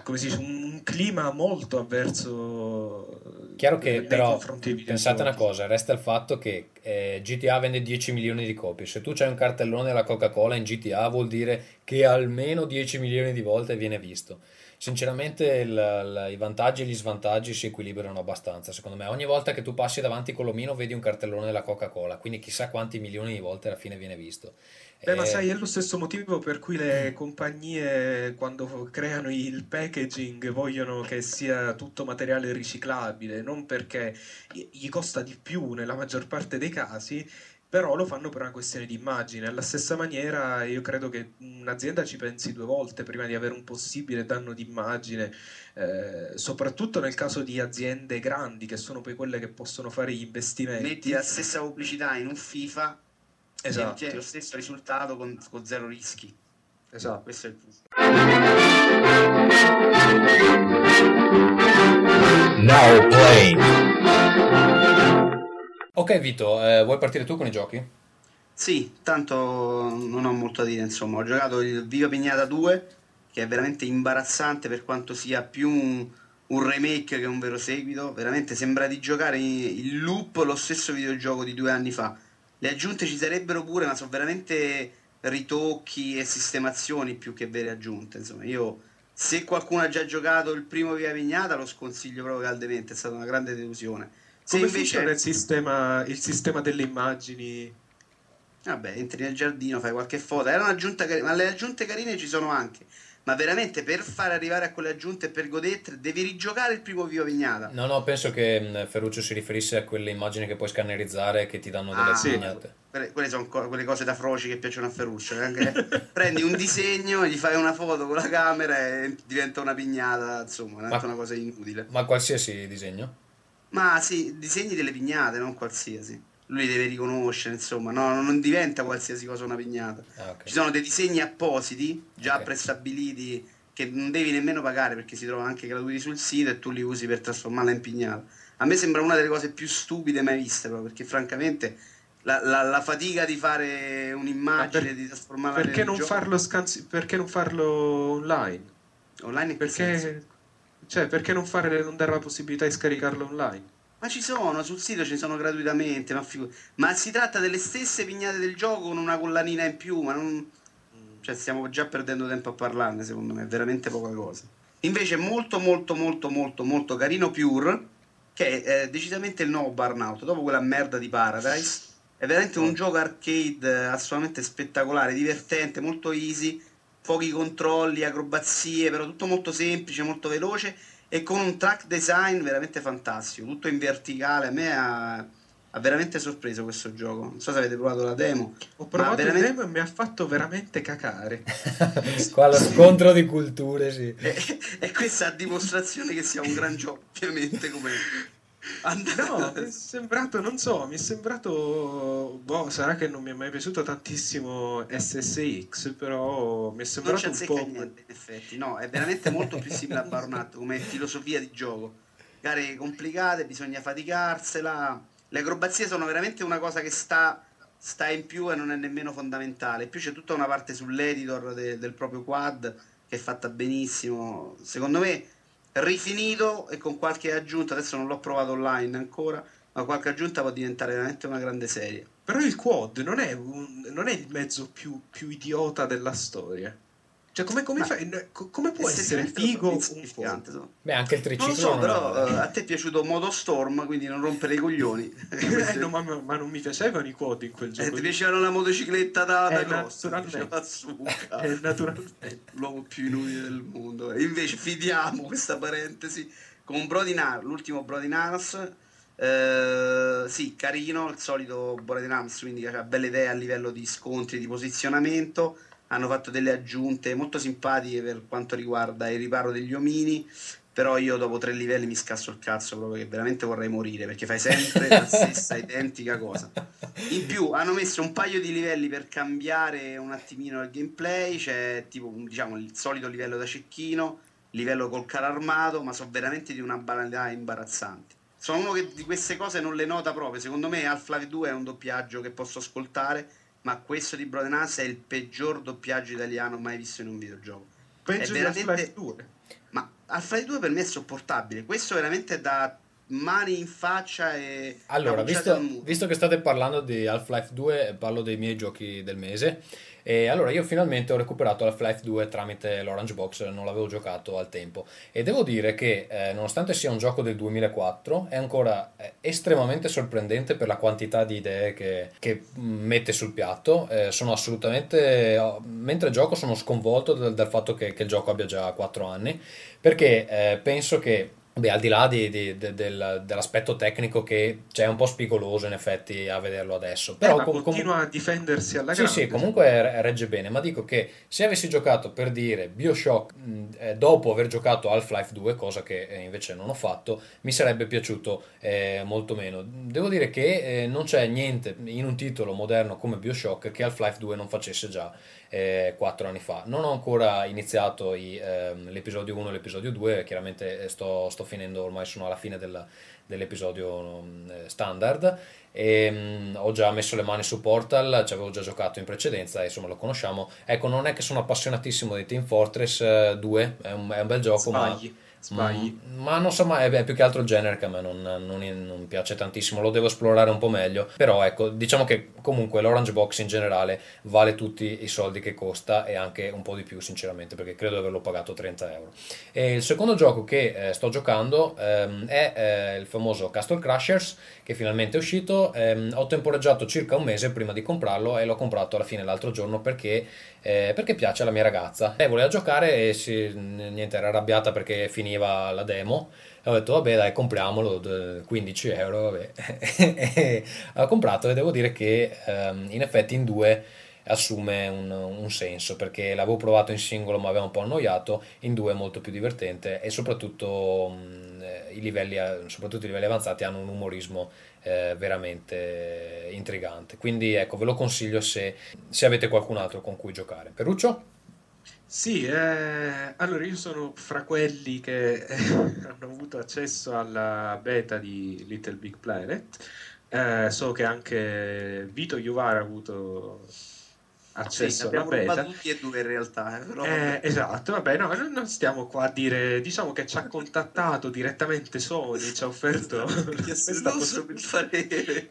come si dice, un, clima molto avverso Chiaro che nei però pensate una cosa, resta il fatto che eh, GTA vende 10 milioni di copie. Se tu c'hai un cartellone della Coca-Cola in GTA vuol dire che almeno 10 milioni di volte viene visto. Sinceramente il- il- i vantaggi e gli svantaggi si equilibrano abbastanza, secondo me. Ogni volta che tu passi davanti con l'omino vedi un cartellone della Coca-Cola, quindi chissà quanti milioni di volte alla fine viene visto. Beh, ma Eh, sai, è lo stesso motivo per cui le compagnie, quando creano il packaging, vogliono che sia tutto materiale riciclabile, non perché gli costa di più nella maggior parte dei casi, però lo fanno per una questione di immagine. Alla stessa maniera, io credo che un'azienda ci pensi due volte prima di avere un possibile danno d'immagine, eh, soprattutto nel caso di aziende grandi, che sono poi quelle che possono fare gli investimenti. Metti la stessa pubblicità in un FIFA e Esatto, ottieni lo stesso risultato con, con zero rischi. esatto. Questo è il punto. Now playing. Ok Vito, eh, vuoi partire tu con i giochi? Sì, tanto non ho molto da dire, insomma, ho giocato il Viva Pignata 2, che è veramente imbarazzante per quanto sia più un, un remake che un vero seguito, veramente sembra di giocare in, loop lo stesso videogioco di due anni fa. Le aggiunte ci sarebbero pure, ma sono veramente ritocchi e sistemazioni più che vere aggiunte, insomma, io se qualcuno ha già giocato il primo Viva Pignata lo sconsiglio proprio caldemente, è stata una grande delusione. Se Come invece funziona il sistema, il sistema delle immagini? Vabbè, entri nel giardino, fai qualche foto. Era un'aggiunta carina, ma le aggiunte carine ci sono anche. Ma veramente per fare arrivare a quelle aggiunte e per goderti, devi rigiocare il primo Viva Pignata. No, no, penso che mh, Ferruccio si riferisse a quelle immagini che puoi scannerizzare che ti danno delle Ah, sì. pignate. Quelle, quelle sono co- quelle cose da froci che piacciono a Ferruccio. eh, anche- prendi un disegno, gli fai una foto con la camera e diventa una pignata, insomma, Ma- una cosa inutile. Ma qualsiasi disegno? Ma sì, disegni delle pignate, non qualsiasi. Lui deve riconoscere, insomma, no, non diventa qualsiasi cosa una pignata. Ah, ok. Ci sono dei disegni appositi, già Ok. prestabiliti, che non devi nemmeno pagare perché si trovano anche gratuiti sul sito e tu li usi per trasformarla in pignata. A me sembra una delle cose più stupide mai viste, proprio, perché francamente la, la- la fatica di fare un'immagine, Ma per- di trasformarla Perché non, farlo scansi- perché non farlo online? online in senso? Perché, cioè, perché non, fare, non dare la possibilità di scaricarlo online? Ma ci sono, sul sito ci sono gratuitamente, ma, figu- ma si tratta delle stesse pignate del gioco con una collanina in più, ma non... Cioè stiamo già perdendo tempo a parlarne, secondo me, è veramente poca cosa. Invece molto molto molto molto molto carino Pure, che è decisamente il nuovo Burnout, dopo quella merda di Paradise. È veramente un gioco arcade eh, assolutamente spettacolare, divertente, molto easy, pochi controlli, acrobazie, però tutto molto semplice, molto veloce e con un track design veramente fantastico, tutto in verticale. A me ha, ha veramente sorpreso questo gioco. Non so se avete provato la demo. Ho provato veramente- il demo e mi ha fatto veramente cacare. Qua lo scontro di culture, sì. E, e questa dimostrazione che sia un gran gioco, ovviamente, come, And- No, mi è sembrato, non so, mi è sembrato, boh, sarà che non mi è mai piaciuto tantissimo SSX, però mi è sembrato un po'... niente, in effetti. No, è veramente molto più simile a Baronat come filosofia di gioco. Gare complicate, bisogna faticarsela. Le acrobazie sono veramente una cosa che sta, sta in più e non è nemmeno fondamentale. In più c'è tutta una parte sull'editor de- del proprio quad che è fatta benissimo. Secondo me, rifinito e con qualche aggiunta, adesso non l'ho provato online ancora, ma qualche aggiunta può diventare veramente una grande serie. Però il quad non è, un- non è il mezzo più, più idiota della storia. Cioè, come, come Ma- fai- co- come può essere Esteticamente figo un insomma. Beh, anche il Non lo triciclo so, non però è- eh, a te è piaciuto Modo Storm, quindi non rompere i coglioni. Eh, no, ma, ma non mi piacevano i quad in quel Eh, gioco. ti lì. piaceva la motocicletta da, da Eh, ti naturalmente. piaceva Asuka, Eh, naturalmente. l'uomo più inutile del mondo. E invece fidiamo questa parentesi con Brodinar, l'ultimo Brodinars. Eh, sì, carino, il solito Brodinars, quindi che ha belle idee a livello di scontri, di posizionamento. Hanno fatto delle aggiunte molto simpatiche per quanto riguarda il riparo degli omini. Però io dopo tre livelli mi scasso il cazzo proprio che veramente vorrei morire perché fai sempre la stessa identica cosa. In più hanno messo un paio di livelli per cambiare un attimino il gameplay, c'è tipo diciamo il solito livello da cecchino, livello col carro armato, ma sono veramente di una banalità imbarazzante. Sono uno che di queste cose non le nota proprio, secondo me Half-Life 2 è un doppiaggio che posso ascoltare, ma questo di Brodenas è il peggior doppiaggio italiano mai visto in un videogioco. Peggio È veramente- 2. Ma Half-Life 2 per me è sopportabile, questo veramente da mani in faccia e Allora, visto, visto che state parlando di Half-Life 2, parlo dei miei giochi del mese. E allora, io finalmente ho recuperato Half-Life 2 tramite l'Orange Box, non l'avevo giocato al tempo. E devo dire che, eh, nonostante sia un gioco del 2004, è ancora eh, estremamente sorprendente per la quantità di idee che, che mette sul piatto. Eh, sono assolutamente. mentre gioco, sono sconvolto dal, dal fatto che, che il gioco abbia già 4 anni, perché eh, penso che. Beh, al di là di- di- de- del- dell'aspetto tecnico che c'è un po' spigoloso in effetti a vederlo adesso, però Eh, com- continua a difendersi alla sì, grande. sì, comunque re- regge bene, ma dico che se avessi giocato per dire Bioshock mh, eh, dopo aver giocato Half-Life 2, cosa che eh, invece non ho fatto, mi sarebbe piaciuto eh, molto meno. Devo dire che eh, non c'è niente in un titolo moderno come Bioshock che Half-Life 2 non facesse già eh, 4 anni fa. Non ho ancora iniziato i, ehm, l'episodio 1 e l'episodio 2, chiaramente eh, sto, sto finendo, ormai sono alla fine della- dell'episodio mm, eh, standard e mm, ho già messo le mani su Portal, ci avevo già giocato in precedenza, insomma lo conosciamo. Ecco, non è che sono appassionatissimo di Team Fortress eh, 2, è un, è un bel gioco, Sbagli, ma... sbagli. Mm, Ma non so mai, è più che altro il genere che a me non, non- non piace tantissimo, lo devo esplorare un po' meglio. Però ecco, diciamo che comunque l'Orange Box in generale vale tutti i soldi che costa e anche un po' di più sinceramente, perché credo di averlo pagato 30 euro. E il secondo gioco che eh, sto giocando ehm, è eh, il famoso Castle Crushers, che finalmente è uscito. Ehm, ho temporeggiato circa un mese prima di comprarlo e l'ho comprato alla fine l'altro giorno perché, eh, perché piace alla mia ragazza. Lei voleva giocare e si, niente, era arrabbiata perché finiva la demo. Ho detto, vabbè, dai, compriamolo, d- 15 euro, vabbè. e ho comprato e devo dire che ehm, in effetti in due assume un, un senso perché l'avevo provato in singolo ma aveva un po' annoiato in due è molto più divertente e soprattutto mh, i livelli eh, soprattutto i livelli avanzati hanno un umorismo eh, veramente intrigante quindi ecco ve lo consiglio se, se avete qualcun altro con cui giocare Peruccio? Sì, eh, allora io sono fra quelli che eh, hanno avuto accesso alla beta di Little Big Planet. Eh, so che anche Vito Iovara ha avuto Sì, accesso alla abbiamo beta. tutti e due in realtà. eh, però Eh, esatto, vabbè, no, non stiamo qua a dire, diciamo che ci ha contattato direttamente Sony, ci ha offerto questa possibilità. Eh,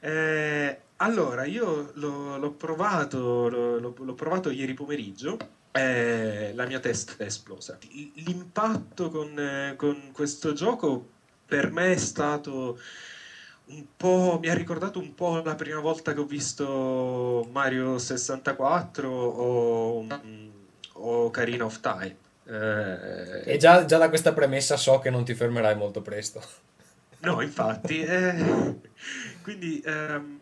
eh, allora, io l'ho, l'ho provato, l'ho, l'ho- provato ieri pomeriggio. e la mia testa è esplosa. L'impatto con, eh, con questo gioco per me è stato un po'. Mi ha ricordato un po' la prima volta che ho visto Mario 64 o, o Karina of Time. Eh, e già, già da questa premessa so che non ti fermerai molto presto No, infatti, eh, quindi ehm,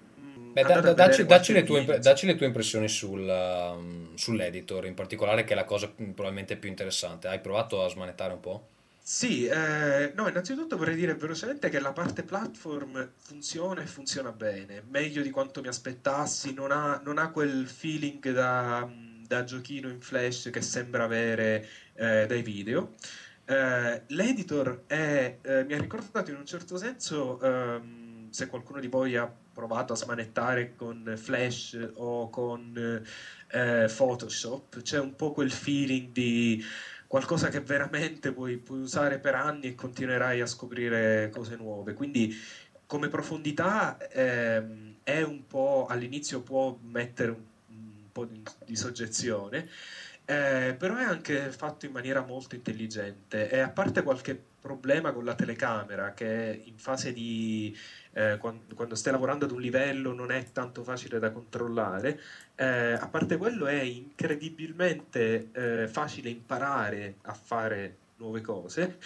Beh, da- da- dacci, dacci le tue, dacci le tue impressioni sul, um, sull'editor in particolare che è la cosa mm, probabilmente più interessante hai provato a smanettare un po'? Sì, eh, no, innanzitutto vorrei dire velocemente che la parte platform funziona e funziona bene, meglio di quanto mi aspettassi, non ha, non ha quel feeling da, da giochino in flash che sembra avere eh, dai video. Eh, l'editor è, eh, mi ha ricordato in un certo senso, ehm, se qualcuno di voi ha provato a smanettare con Flash o con eh, Photoshop, c'è un po' quel feeling di qualcosa che veramente puoi, puoi, usare per anni e continuerai a scoprire cose nuove. Quindi come profondità ehm, è un po' all'inizio può mettere un, un po' di, di soggezione. Eh, però è anche fatto in maniera molto intelligente e a parte qualche problema con la telecamera che in fase di eh, quando, quando, stai lavorando ad un livello non è tanto facile da controllare eh, a parte quello è incredibilmente eh, facile imparare a fare nuove cose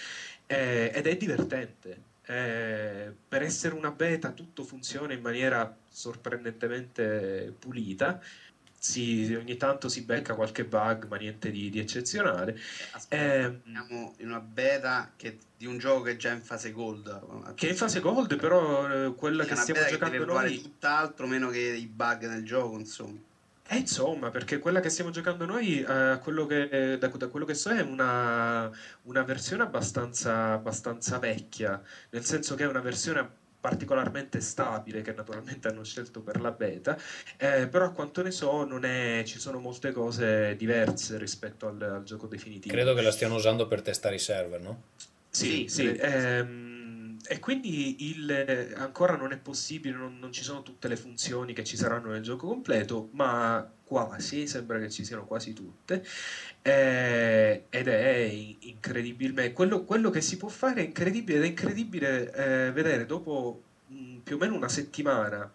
eh, ed è divertente. Eh, per essere una beta tutto funziona in maniera sorprendentemente pulita si, ogni tanto si becca qualche bug, ma niente di, di eccezionale. Aspetta, eh, siamo in una beta che, di un gioco che è già in fase gold. Che è in fase gold, però eh, quella che stiamo giocando che noi... tutt'altro meno che i bug nel gioco, insomma. Eh, insomma, perché quella che stiamo giocando noi, eh, quello che, da, da, quello che so, è una, una versione abbastanza, abbastanza vecchia, nel senso che è una versione particolarmente stabile che naturalmente hanno scelto per la beta, eh, però a quanto ne so è, ci sono molte cose diverse rispetto al, al, gioco definitivo. Credo che la stiano usando per testare i server, no? Sì, sì. sì ehm, e quindi il, ancora non è possibile, non, non, ci sono tutte le funzioni che ci saranno nel gioco completo, ma quasi, sembra che ci siano quasi tutte, eh, ed è incredibile. Quello, quello, che si può fare è incredibile ed è incredibile eh, vedere dopo mh, mm, più o meno una settimana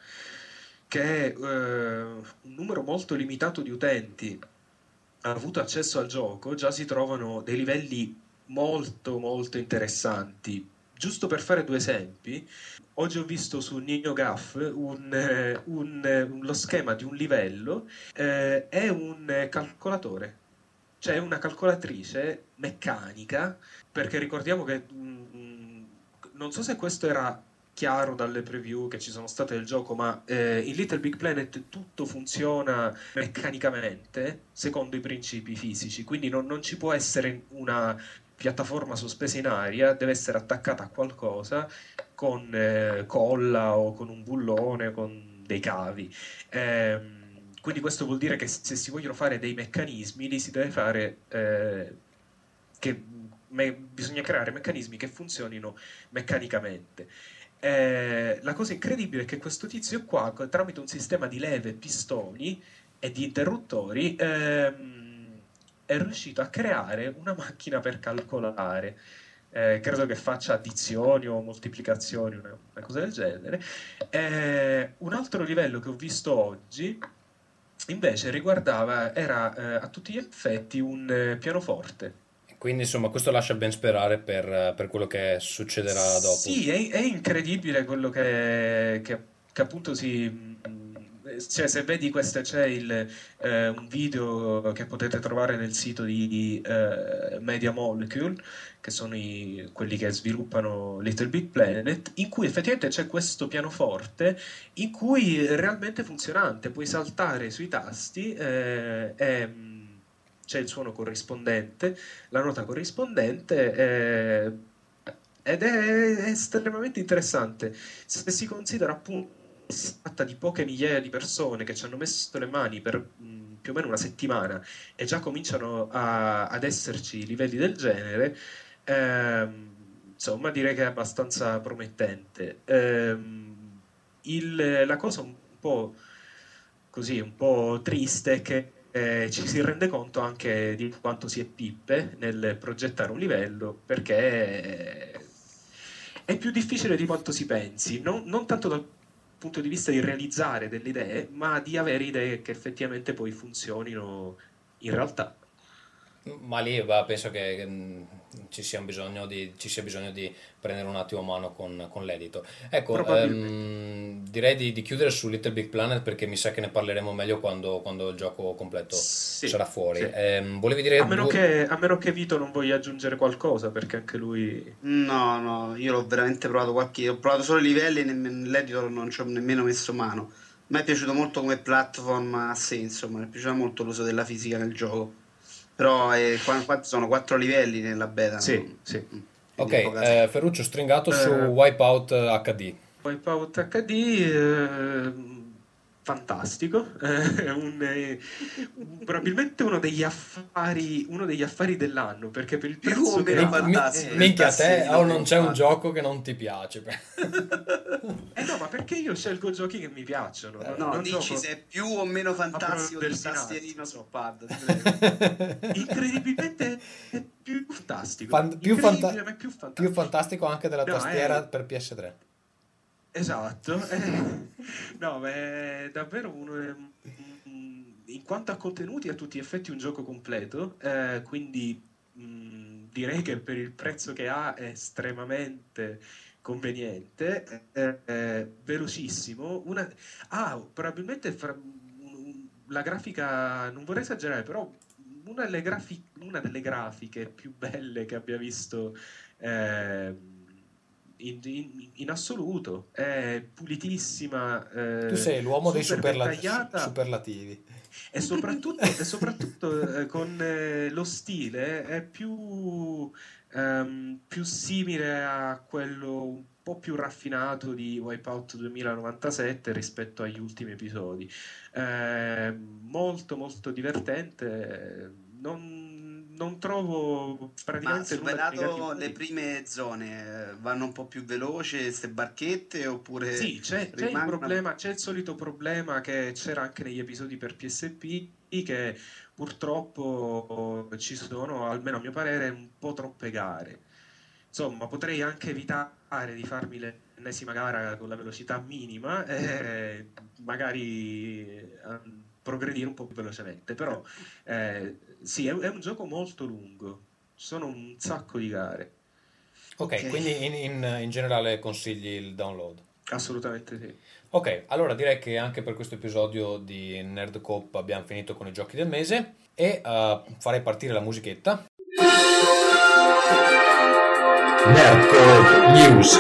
che eh, un numero molto limitato di utenti ha avuto accesso al gioco, già si trovano dei livelli molto molto interessanti. Giusto per fare due esempi, Oggi ho visto su NeoGAF un, eh, eh, un, lo schema di un livello, eh, è un calcolatore, cioè una calcolatrice meccanica, perché ricordiamo che mm, non so se questo era chiaro dalle preview che ci sono state del gioco, ma eh, in Little Big Planet tutto funziona meccanicamente secondo i principi fisici, quindi non, non ci può essere una piattaforma sospesa in aria, deve essere attaccata a qualcosa con eh, colla o con un bullone con dei cavi. Eh, quindi questo vuol dire che se si vogliono fare dei meccanismi li si deve fare eh, che me, bisogna creare meccanismi che funzionino meccanicamente. Eh, la cosa incredibile è che questo tizio qua, tramite un sistema di leve, pistoni e di interruttori, ehm, è riuscito a creare una macchina per calcolare eh, credo che faccia addizioni o moltiplicazioni, una, una cosa del genere. Eh, un altro livello che ho visto oggi invece riguardava, era eh, a tutti gli effetti un eh, pianoforte. Quindi insomma questo lascia ben sperare per, per quello che succederà dopo. Sì, è, è incredibile quello che, che, che appunto si cioè, se vedi questo c'è il, eh, un video che potete trovare nel sito di eh, Media Molecule, che sono i, quelli che sviluppano Little Big Planet, in cui effettivamente c'è questo pianoforte in cui è realmente funzionante, puoi saltare sui tasti eh, e mm, c'è il suono corrispondente, la nota corrispondente eh, ed è estremamente interessante. Se si considera appunto si tratta di poche migliaia di persone che ci hanno messo le mani per mh, più o meno una settimana e già cominciano a, ad esserci livelli del genere, ehm, insomma direi che è abbastanza promettente. Ehm, il, la cosa un po' così, un po' triste è che eh, ci si rende conto anche di quanto si è pippe nel progettare un livello perché è più difficile di quanto si pensi, non, non tanto dal punto di vista di realizzare delle idee, ma di avere idee che effettivamente poi funzionino in realtà. Ma lì va, penso che ci sia bisogno di, ci sia bisogno di prendere un attimo a mano con, con l'editor. Ecco, Probabilmente. ehm, direi di, di chiudere su Little Big Planet perché mi sa che ne parleremo meglio quando, quando il gioco completo Sì, sarà fuori. sì. Ehm, volevi dire A meno, due- che, a meno che Vito non voglia aggiungere qualcosa, perché anche lui... No, no, io l'ho veramente provato qualche... Ho provato solo i livelli e nell'editor non ci ho nemmeno messo mano. A me è piaciuto molto come platform a sé, insomma, mi è piaciuto molto l'uso della fisica nel gioco. Però eh, sono quattro livelli nella beta. Sì, non- sì. Mm. Ok, Quindi poca- eh, Ferruccio stringato su Eh. Wipeout HD. Wipeout HD, eh, fantastico, eh, un, eh, probabilmente uno degli affari, uno degli affari dell'anno, perché per il Più prezzo o che Mi- fantastico. eh, minchia, te sì, oh, non c'è un gioco che non ti piace. eh no, ma perché io scelgo giochi che mi piacciono? non- No, non dici se è più o meno fantastico del tastierino sul pad. Incredibilmente è più fantastico. Fan- più, Incredibile, fanta- più fantastico. più fantastico anche della No, tastiera eh. per PS3. Esatto, eh, no, è davvero uno. mm, In quanto a contenuti, è a tutti gli effetti un gioco completo, eh, quindi mm, direi che per il prezzo che ha è estremamente conveniente, eh, eh, velocissimo. Una, ah, probabilmente fra- la grafica, non vorrei esagerare, però una delle, grafi- una delle grafiche più belle che abbia visto. In, in- in assoluto è pulitissima eh, Tu sei l'uomo dei super superla- dettagliata superlativi. e soprattutto, e soprattutto eh, con eh, lo stile è più, ehm, più simile a quello un po' più raffinato di Wipeout 2097 rispetto agli ultimi episodi. Eh, molto molto divertente. Non, non trovo Ma praticamente di superato le prime zone, eh, vanno un po' più veloce queste barchette oppure Sì, c'è, c'è il problema, c'è il solito problema che c'era anche negli episodi per PSP, che purtroppo ci sono, almeno a mio parere, un po' troppe gare. Insomma, potrei anche evitare di farmi l'ennesima gara con la velocità minima e magari eh, progredire un po' più velocemente. Però eh, sì, è, è un gioco molto lungo, ci sono un sacco di gare, Ok, Ok. quindi in, in- in generale consigli il download. assolutamente sì. Ok, allora direi che anche per questo episodio di Nerd Coop abbiamo finito con i giochi del mese e eh, farei partire la musichetta. Nerdcore News.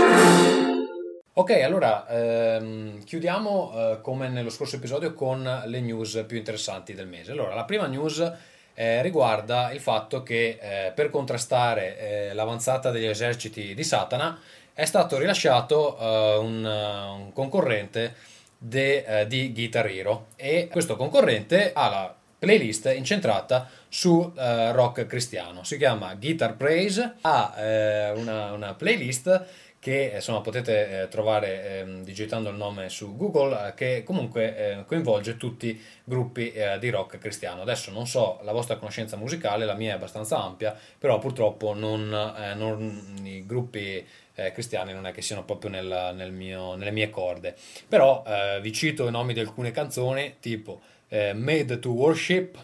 Ok, allora ehm, chiudiamo eh, come nello scorso episodio con le news più interessanti del mese. Allora, la prima news eh, riguarda il fatto che eh, per contrastare eh, l'avanzata degli eserciti di Satana è stato rilasciato eh, un, uh, un concorrente de- eh, di Guitar Hero e questo concorrente ha la playlist incentrata su eh, rock cristiano. Si chiama Guitar Praise, ha eh, una, una playlist che insomma potete eh, trovare ehm, digitando il nome su Google, eh, che comunque eh, coinvolge tutti i gruppi eh, di rock cristiano. Adesso non so la vostra conoscenza musicale, la mia è abbastanza ampia, però purtroppo non, eh, non- i gruppi eh, cristiani non è che siano proprio nella- nel mio- nelle mie corde. Però eh, vi cito i nomi di alcune canzoni, tipo eh, Made to Worship,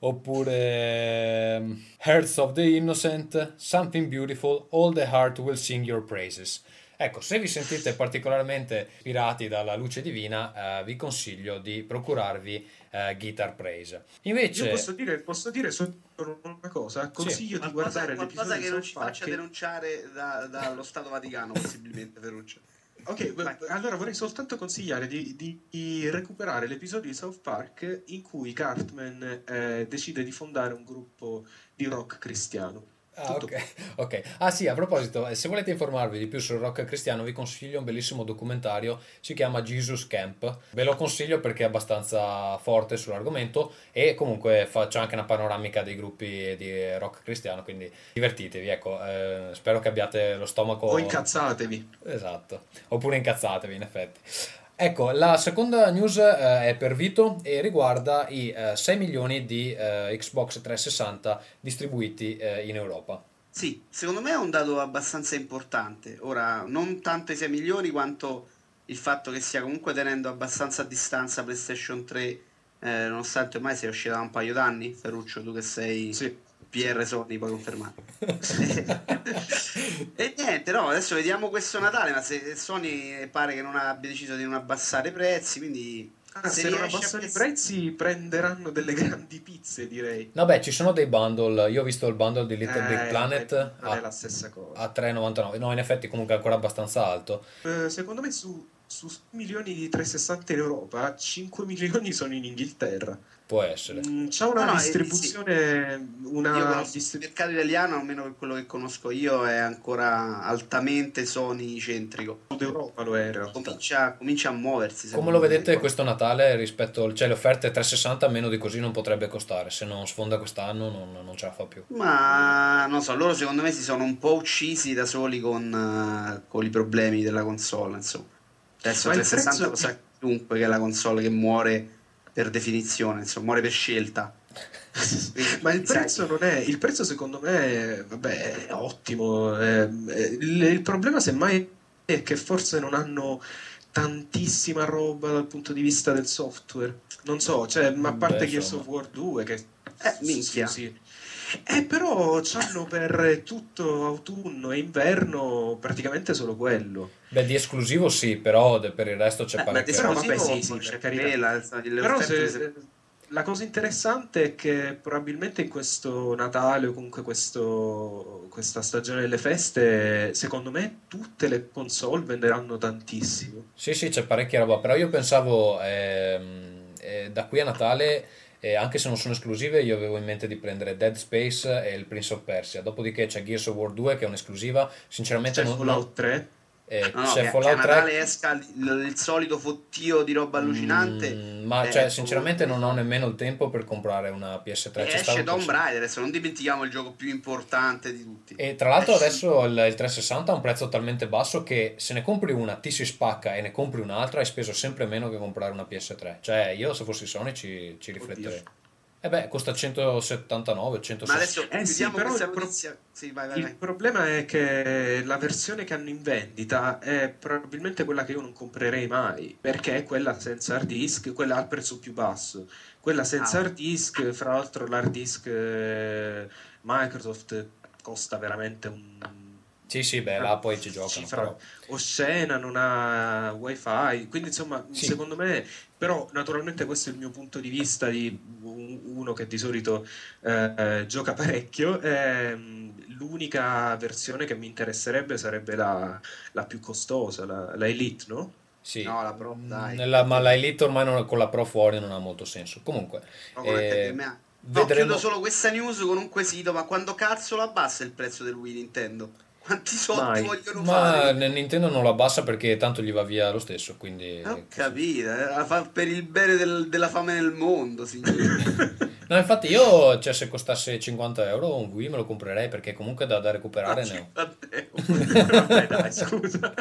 oppure ehm, Hearts of the Innocent, Something Beautiful, All the Heart Will Sing Your Praises. Ecco, se vi sentite particolarmente ispirati dalla luce divina, eh, vi consiglio di procurarvi eh, Guitar Praise. Invece, Io posso dire, posso dire solo una cosa, consiglio di qualcosa, guardare qualcosa l'episodio che non di ci faccia denunciare da- dallo Stato Vaticano, possibilmente, Ferruccio. Ok, Vai. allora vorrei soltanto consigliare di, di- di recuperare l'episodio di South Park in cui Cartman eh, decide di fondare un gruppo di rock cristiano. Ah, Tutto ok, ok. Ah sì, a proposito, eh, se volete informarvi di più sul rock cristiano, vi consiglio un bellissimo documentario, si chiama Jesus Camp. Ve lo consiglio perché è abbastanza forte sull'argomento e comunque faccio anche una panoramica dei gruppi di rock cristiano, quindi divertitevi, ecco, eh, spero che abbiate lo stomaco... O incazzatevi. Esatto, oppure incazzatevi in effetti. Ecco, la seconda news eh, è per Vito e riguarda i eh, 6 milioni di eh, Xbox 360 distribuiti eh, in Europa. Sì, secondo me è un dato abbastanza importante. Ora, non tanto i 6 milioni quanto il fatto che stia comunque tenendo abbastanza a distanza PlayStation 3, eh, nonostante ormai sia uscita da un paio d'anni. Ferruccio, tu che sei Sì. PR Sony, puoi confermare. e niente, no, adesso vediamo questo Natale, ma se Sony pare che non abbia deciso di non abbassare i prezzi, quindi Ah, se se non abbassano i pes- prezzi prenderanno delle grandi pizze, direi. No, beh, ci sono dei bundle. Io ho visto il bundle di Little Big Eh, Planet non è a, la stessa cosa. a 3,99. No, in effetti comunque è ancora abbastanza alto. Eh, secondo me su, su milioni di 360 in Europa, 5 milioni sono in Inghilterra. Può essere. Mm, C'è una No, no, eh, distribuzione, Io una conosco il mercato italiano, almeno per quello che conosco io, è ancora altamente Sony centrico. d'Europa lo è. Comincia, comincia a muoversi. Come lo vedete questo Natale rispetto, cioè le offerte 360 meno di così non potrebbe costare, se non sfonda quest'anno non, non ce la fa più. Ma non so, loro secondo me si sono un po' uccisi da soli con, eh, con i problemi della console. Insomma, adesso Ma il 360 prezzo- lo sa chiunque che è la console che muore per definizione, insomma, muore per scelta. Ma il prezzo non è, il prezzo secondo me vabbè, è ottimo. il, il problema semmai è che forse non hanno tantissima roba dal punto di vista del software. Non so, cioè, ma a parte Beh, Gears of War 2 che Eh, minchia. sì. Eh, però c'hanno per tutto autunno e inverno praticamente solo quello. Beh, di esclusivo sì, però per il resto c'è Eh, parecchio. Però esclusivo, vabbè, sì, sì, carità. insomma, le Però se- se- la cosa interessante è che probabilmente in questo Natale o comunque questo- questa stagione delle feste, secondo me tutte le console venderanno tantissimo. Sì, sì, c'è parecchia roba, però io pensavo ehm, eh, da qui a Natale, eh, anche se non sono esclusive, io avevo in mente di prendere Dead Space e il Prince of Persia. Dopodiché c'è Gears of War 2 che è un'esclusiva, sinceramente C'è non, Fallout 3. Eh, No, no, c'è che, Fallout che a 3. Natale esca il, il solito fottio di roba allucinante. Mm, ma eh, cioè, sinceramente non ho nemmeno il tempo per comprare una PS3. E C'è esce Tomb. Raider, adesso non dimentichiamo il gioco più importante di tutti. E tra l'altro adesso il, il 360 ha un prezzo talmente basso che se ne compri una ti si spacca e ne compri un'altra hai speso sempre meno che comprare una PS3. Cioè io se fossi Sony ci, ci rifletterei. E beh, costa 179, Ma 160. adesso Eh sì, però il pro- notizia. Sì, vai, vai, Il vai. problema è che la versione che hanno in vendita è probabilmente quella che io non comprerei mai, perché è quella senza hard disk, quella al prezzo più basso. Quella senza Ah. hard disk, fra l'altro l'hard disk eh, Microsoft costa veramente un Sì, sì, beh, là poi ci giocano. però. oscena, non ha wifi, quindi insomma Sì. secondo me, però naturalmente questo è il mio punto di vista di un- uno che di solito eh, eh, gioca parecchio, ehm, l'unica versione che mi interesserebbe sarebbe la, la più costosa, la, la Elite, no? Sì. No, la Pro, dai. Nella- ma la Elite ormai non- con la Pro fuori non ha molto senso. Comunque, No, eh. No, vedremo- chiudo solo questa news con un quesito, ma quando cazzo lo abbassa il prezzo del Wii Nintendo? Quanti soldi Mai. vogliono Ma fare? n- Nintendo non lo abbassa perché tanto gli va via lo stesso, quindi... Ho capito, eh, per il bene del- della fame nel mondo, signore. No, infatti io, cioè, se costasse 50 euro un Wii me lo comprerei perché comunque da, da recuperare ne ho. Vabbè, dai, scusa.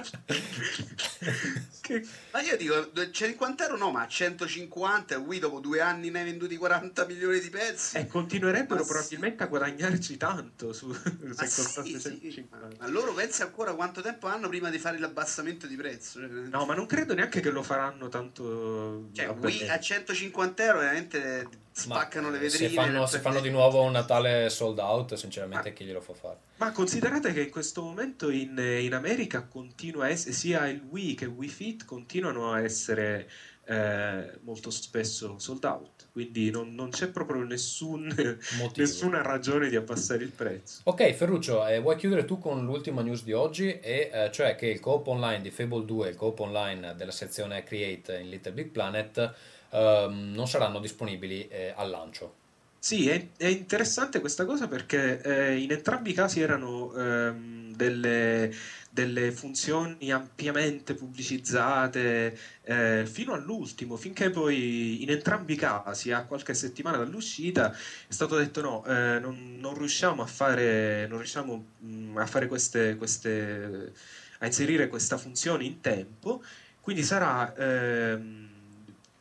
Che- Ma io dico 50 euro no, ma 150 il Wii dopo due anni ne hai venduti 40 milioni di pezzi. E continuerebbero Ma sì. probabilmente a guadagnarci tanto su, se Ma costasse sì, sì. 150. Ma loro pensi ancora quanto tempo hanno prima di fare l'abbassamento di prezzo? Cioè, No, ma non credo neanche che lo faranno tanto. Cioè. Wii a 150 euro veramente spaccano Ma, le eh, vetrine. Se fanno, se fanno di nuovo un Natale sold out, sinceramente Ah. chi glielo fa fare? Ma considerate che in questo momento in, in America continua a essere sia il Wii che il Wii Fit continuano a essere eh, molto spesso sold out. Quindi non, non c'è proprio nessun, nessuna ragione di abbassare il prezzo. Ok, Ferruccio, eh, vuoi chiudere tu con l'ultima news di oggi, e, eh, cioè che il co-op online di Fable 2 e il co-op online della sezione Create in Little Big Planet ehm, non saranno disponibili eh, al lancio. Sì, è, è interessante questa cosa perché eh, in entrambi i casi erano ehm, delle, delle funzioni ampiamente pubblicizzate eh, fino all'ultimo, finché poi in entrambi i casi, a qualche settimana dall'uscita, è stato detto no, eh, non, non riusciamo a fare, non riusciamo mm, a fare queste, queste, a inserire questa funzione in tempo, quindi sarà ehm,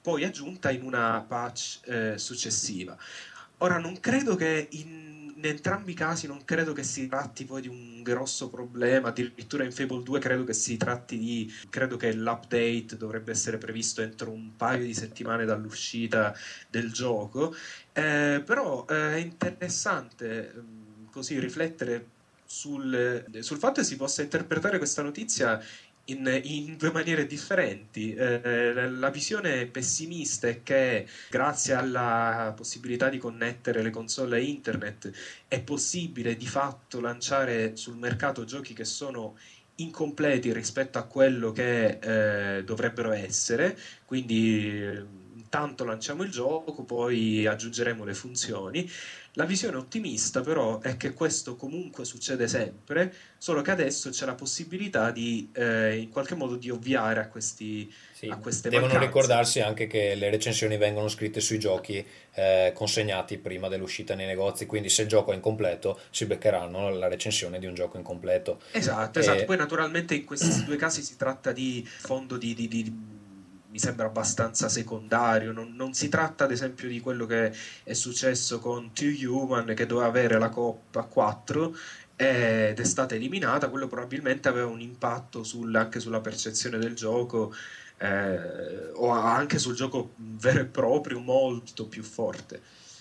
poi aggiunta in una patch eh, successiva. Ora, non credo che in in entrambi i casi non credo che si tratti poi di un grosso problema, addirittura in Fable 2 credo che si tratti di, credo che l'update dovrebbe essere previsto entro un paio di settimane dall'uscita del gioco, eh, però eh, è interessante mm, così riflettere sul, sul fatto che si possa interpretare questa notizia in, in, due maniere differenti. Eh, la visione pessimista è che grazie alla possibilità di connettere le console a internet è possibile di fatto lanciare sul mercato giochi che sono incompleti rispetto a quello che eh, dovrebbero essere, quindi intanto lanciamo il gioco, poi aggiungeremo le funzioni. La visione ottimista però è che questo comunque succede sempre, solo che adesso c'è la possibilità di eh, in qualche modo di ovviare a, questi, sì, a queste devono mancanze. ricordarsi anche che le recensioni vengono scritte sui giochi eh, consegnati prima dell'uscita nei negozi, quindi se il gioco è incompleto si beccheranno la recensione di un gioco incompleto. Esatto, esatto. Poi naturalmente in questi due casi si tratta di fondo di, di, di mi sembra abbastanza secondario. Non, non, si tratta, ad esempio, di quello che è successo con Two Human che doveva avere la coppa 4 ed è stata eliminata. Quello probabilmente aveva un impatto sul, anche sulla percezione del gioco. Eh, o anche sul gioco vero e proprio molto più forte.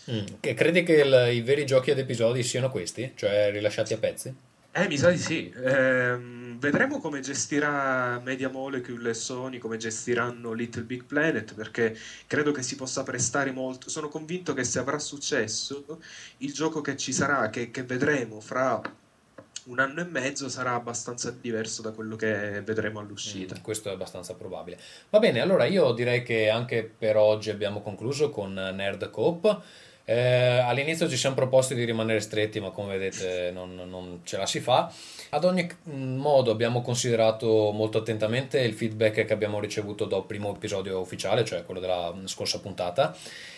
Mm. Credi che il, i veri giochi ad episodi siano questi? Cioè rilasciati a pezzi? Eh, mi sa di sì. Eh, vedremo come gestirà Media Molecule e Sony, come gestiranno Little Big Planet, perché credo che si possa prestare molto. Sono convinto che se avrà successo, il gioco che ci sarà, che, che vedremo fra un anno e mezzo sarà abbastanza diverso da quello che vedremo all'uscita. Mm, questo è abbastanza probabile. Va bene, allora io direi che anche per oggi abbiamo concluso con Nerd Coop. Eh, all'inizio ci siamo proposti di rimanere stretti, ma come vedete non, non, ce la si fa. Ad ogni modo abbiamo considerato molto attentamente il feedback che abbiamo ricevuto dal primo episodio ufficiale, cioè quello della scorsa puntata.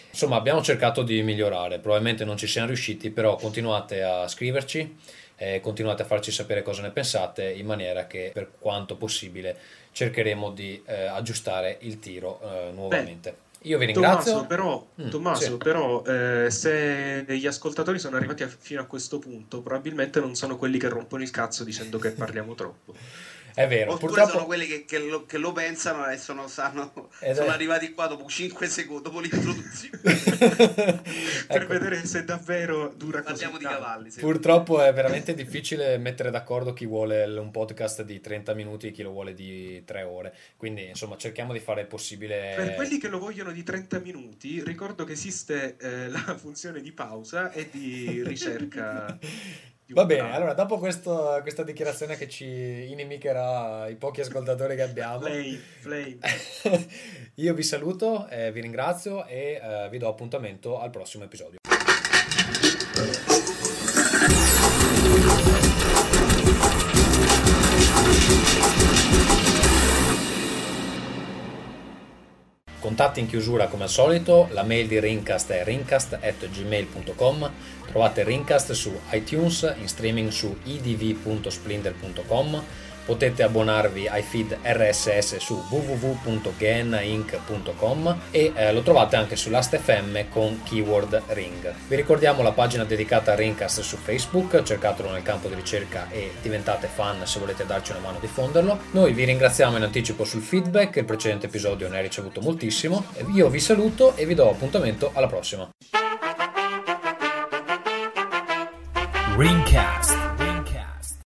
Insomma, abbiamo cercato di migliorare, probabilmente non ci siamo riusciti, però continuate a scriverci, eh, continuate a farci sapere cosa ne pensate, in maniera che per quanto possibile cercheremo di eh, aggiustare il tiro eh, nuovamente. Beh. Io vi ringrazio. Tommaso, però, mm, Tommaso, sì. però eh, se gli ascoltatori sono arrivati a, fino a questo punto, probabilmente non sono quelli che rompono il cazzo dicendo che parliamo troppo. È vero, Oppure purtroppo... sono quelli che, che, lo, che, lo, pensano e sono, sanno, sono arrivati qua dopo 5 secondi, dopo l'introduzione. per ecco. vedere se davvero dura Parliamo così. di cavalli. Purtroppo è veramente difficile mettere d'accordo chi vuole un podcast di 30 minuti e chi lo vuole di 3 ore. Quindi, insomma, cerchiamo di fare il possibile. Per quelli che lo vogliono di 30 minuti, ricordo che esiste eh, la funzione di pausa e di ricerca Va bene, allora dopo questo, questa dichiarazione che ci inimicherà i pochi ascoltatori che abbiamo, flame, flame. io vi saluto, eh, vi ringrazio e eh, vi do appuntamento al prossimo episodio. Contatti in chiusura come al solito, la mail di Rincast è rincast.gmail.com, trovate Rincast su iTunes, in streaming su idv.splendor.com potete abbonarvi ai feed RSS su www.gainink.com e eh, lo trovate anche sull'Ast.fm con keyword ring. Vi ricordiamo la pagina dedicata a Ringcast su Facebook, cercatelo nel campo di ricerca e diventate fan se volete darci una mano a diffonderlo. Noi vi ringraziamo in anticipo sul feedback, il precedente episodio ne ha ricevuto moltissimo. Io vi saluto e vi do appuntamento alla prossima. Ringcast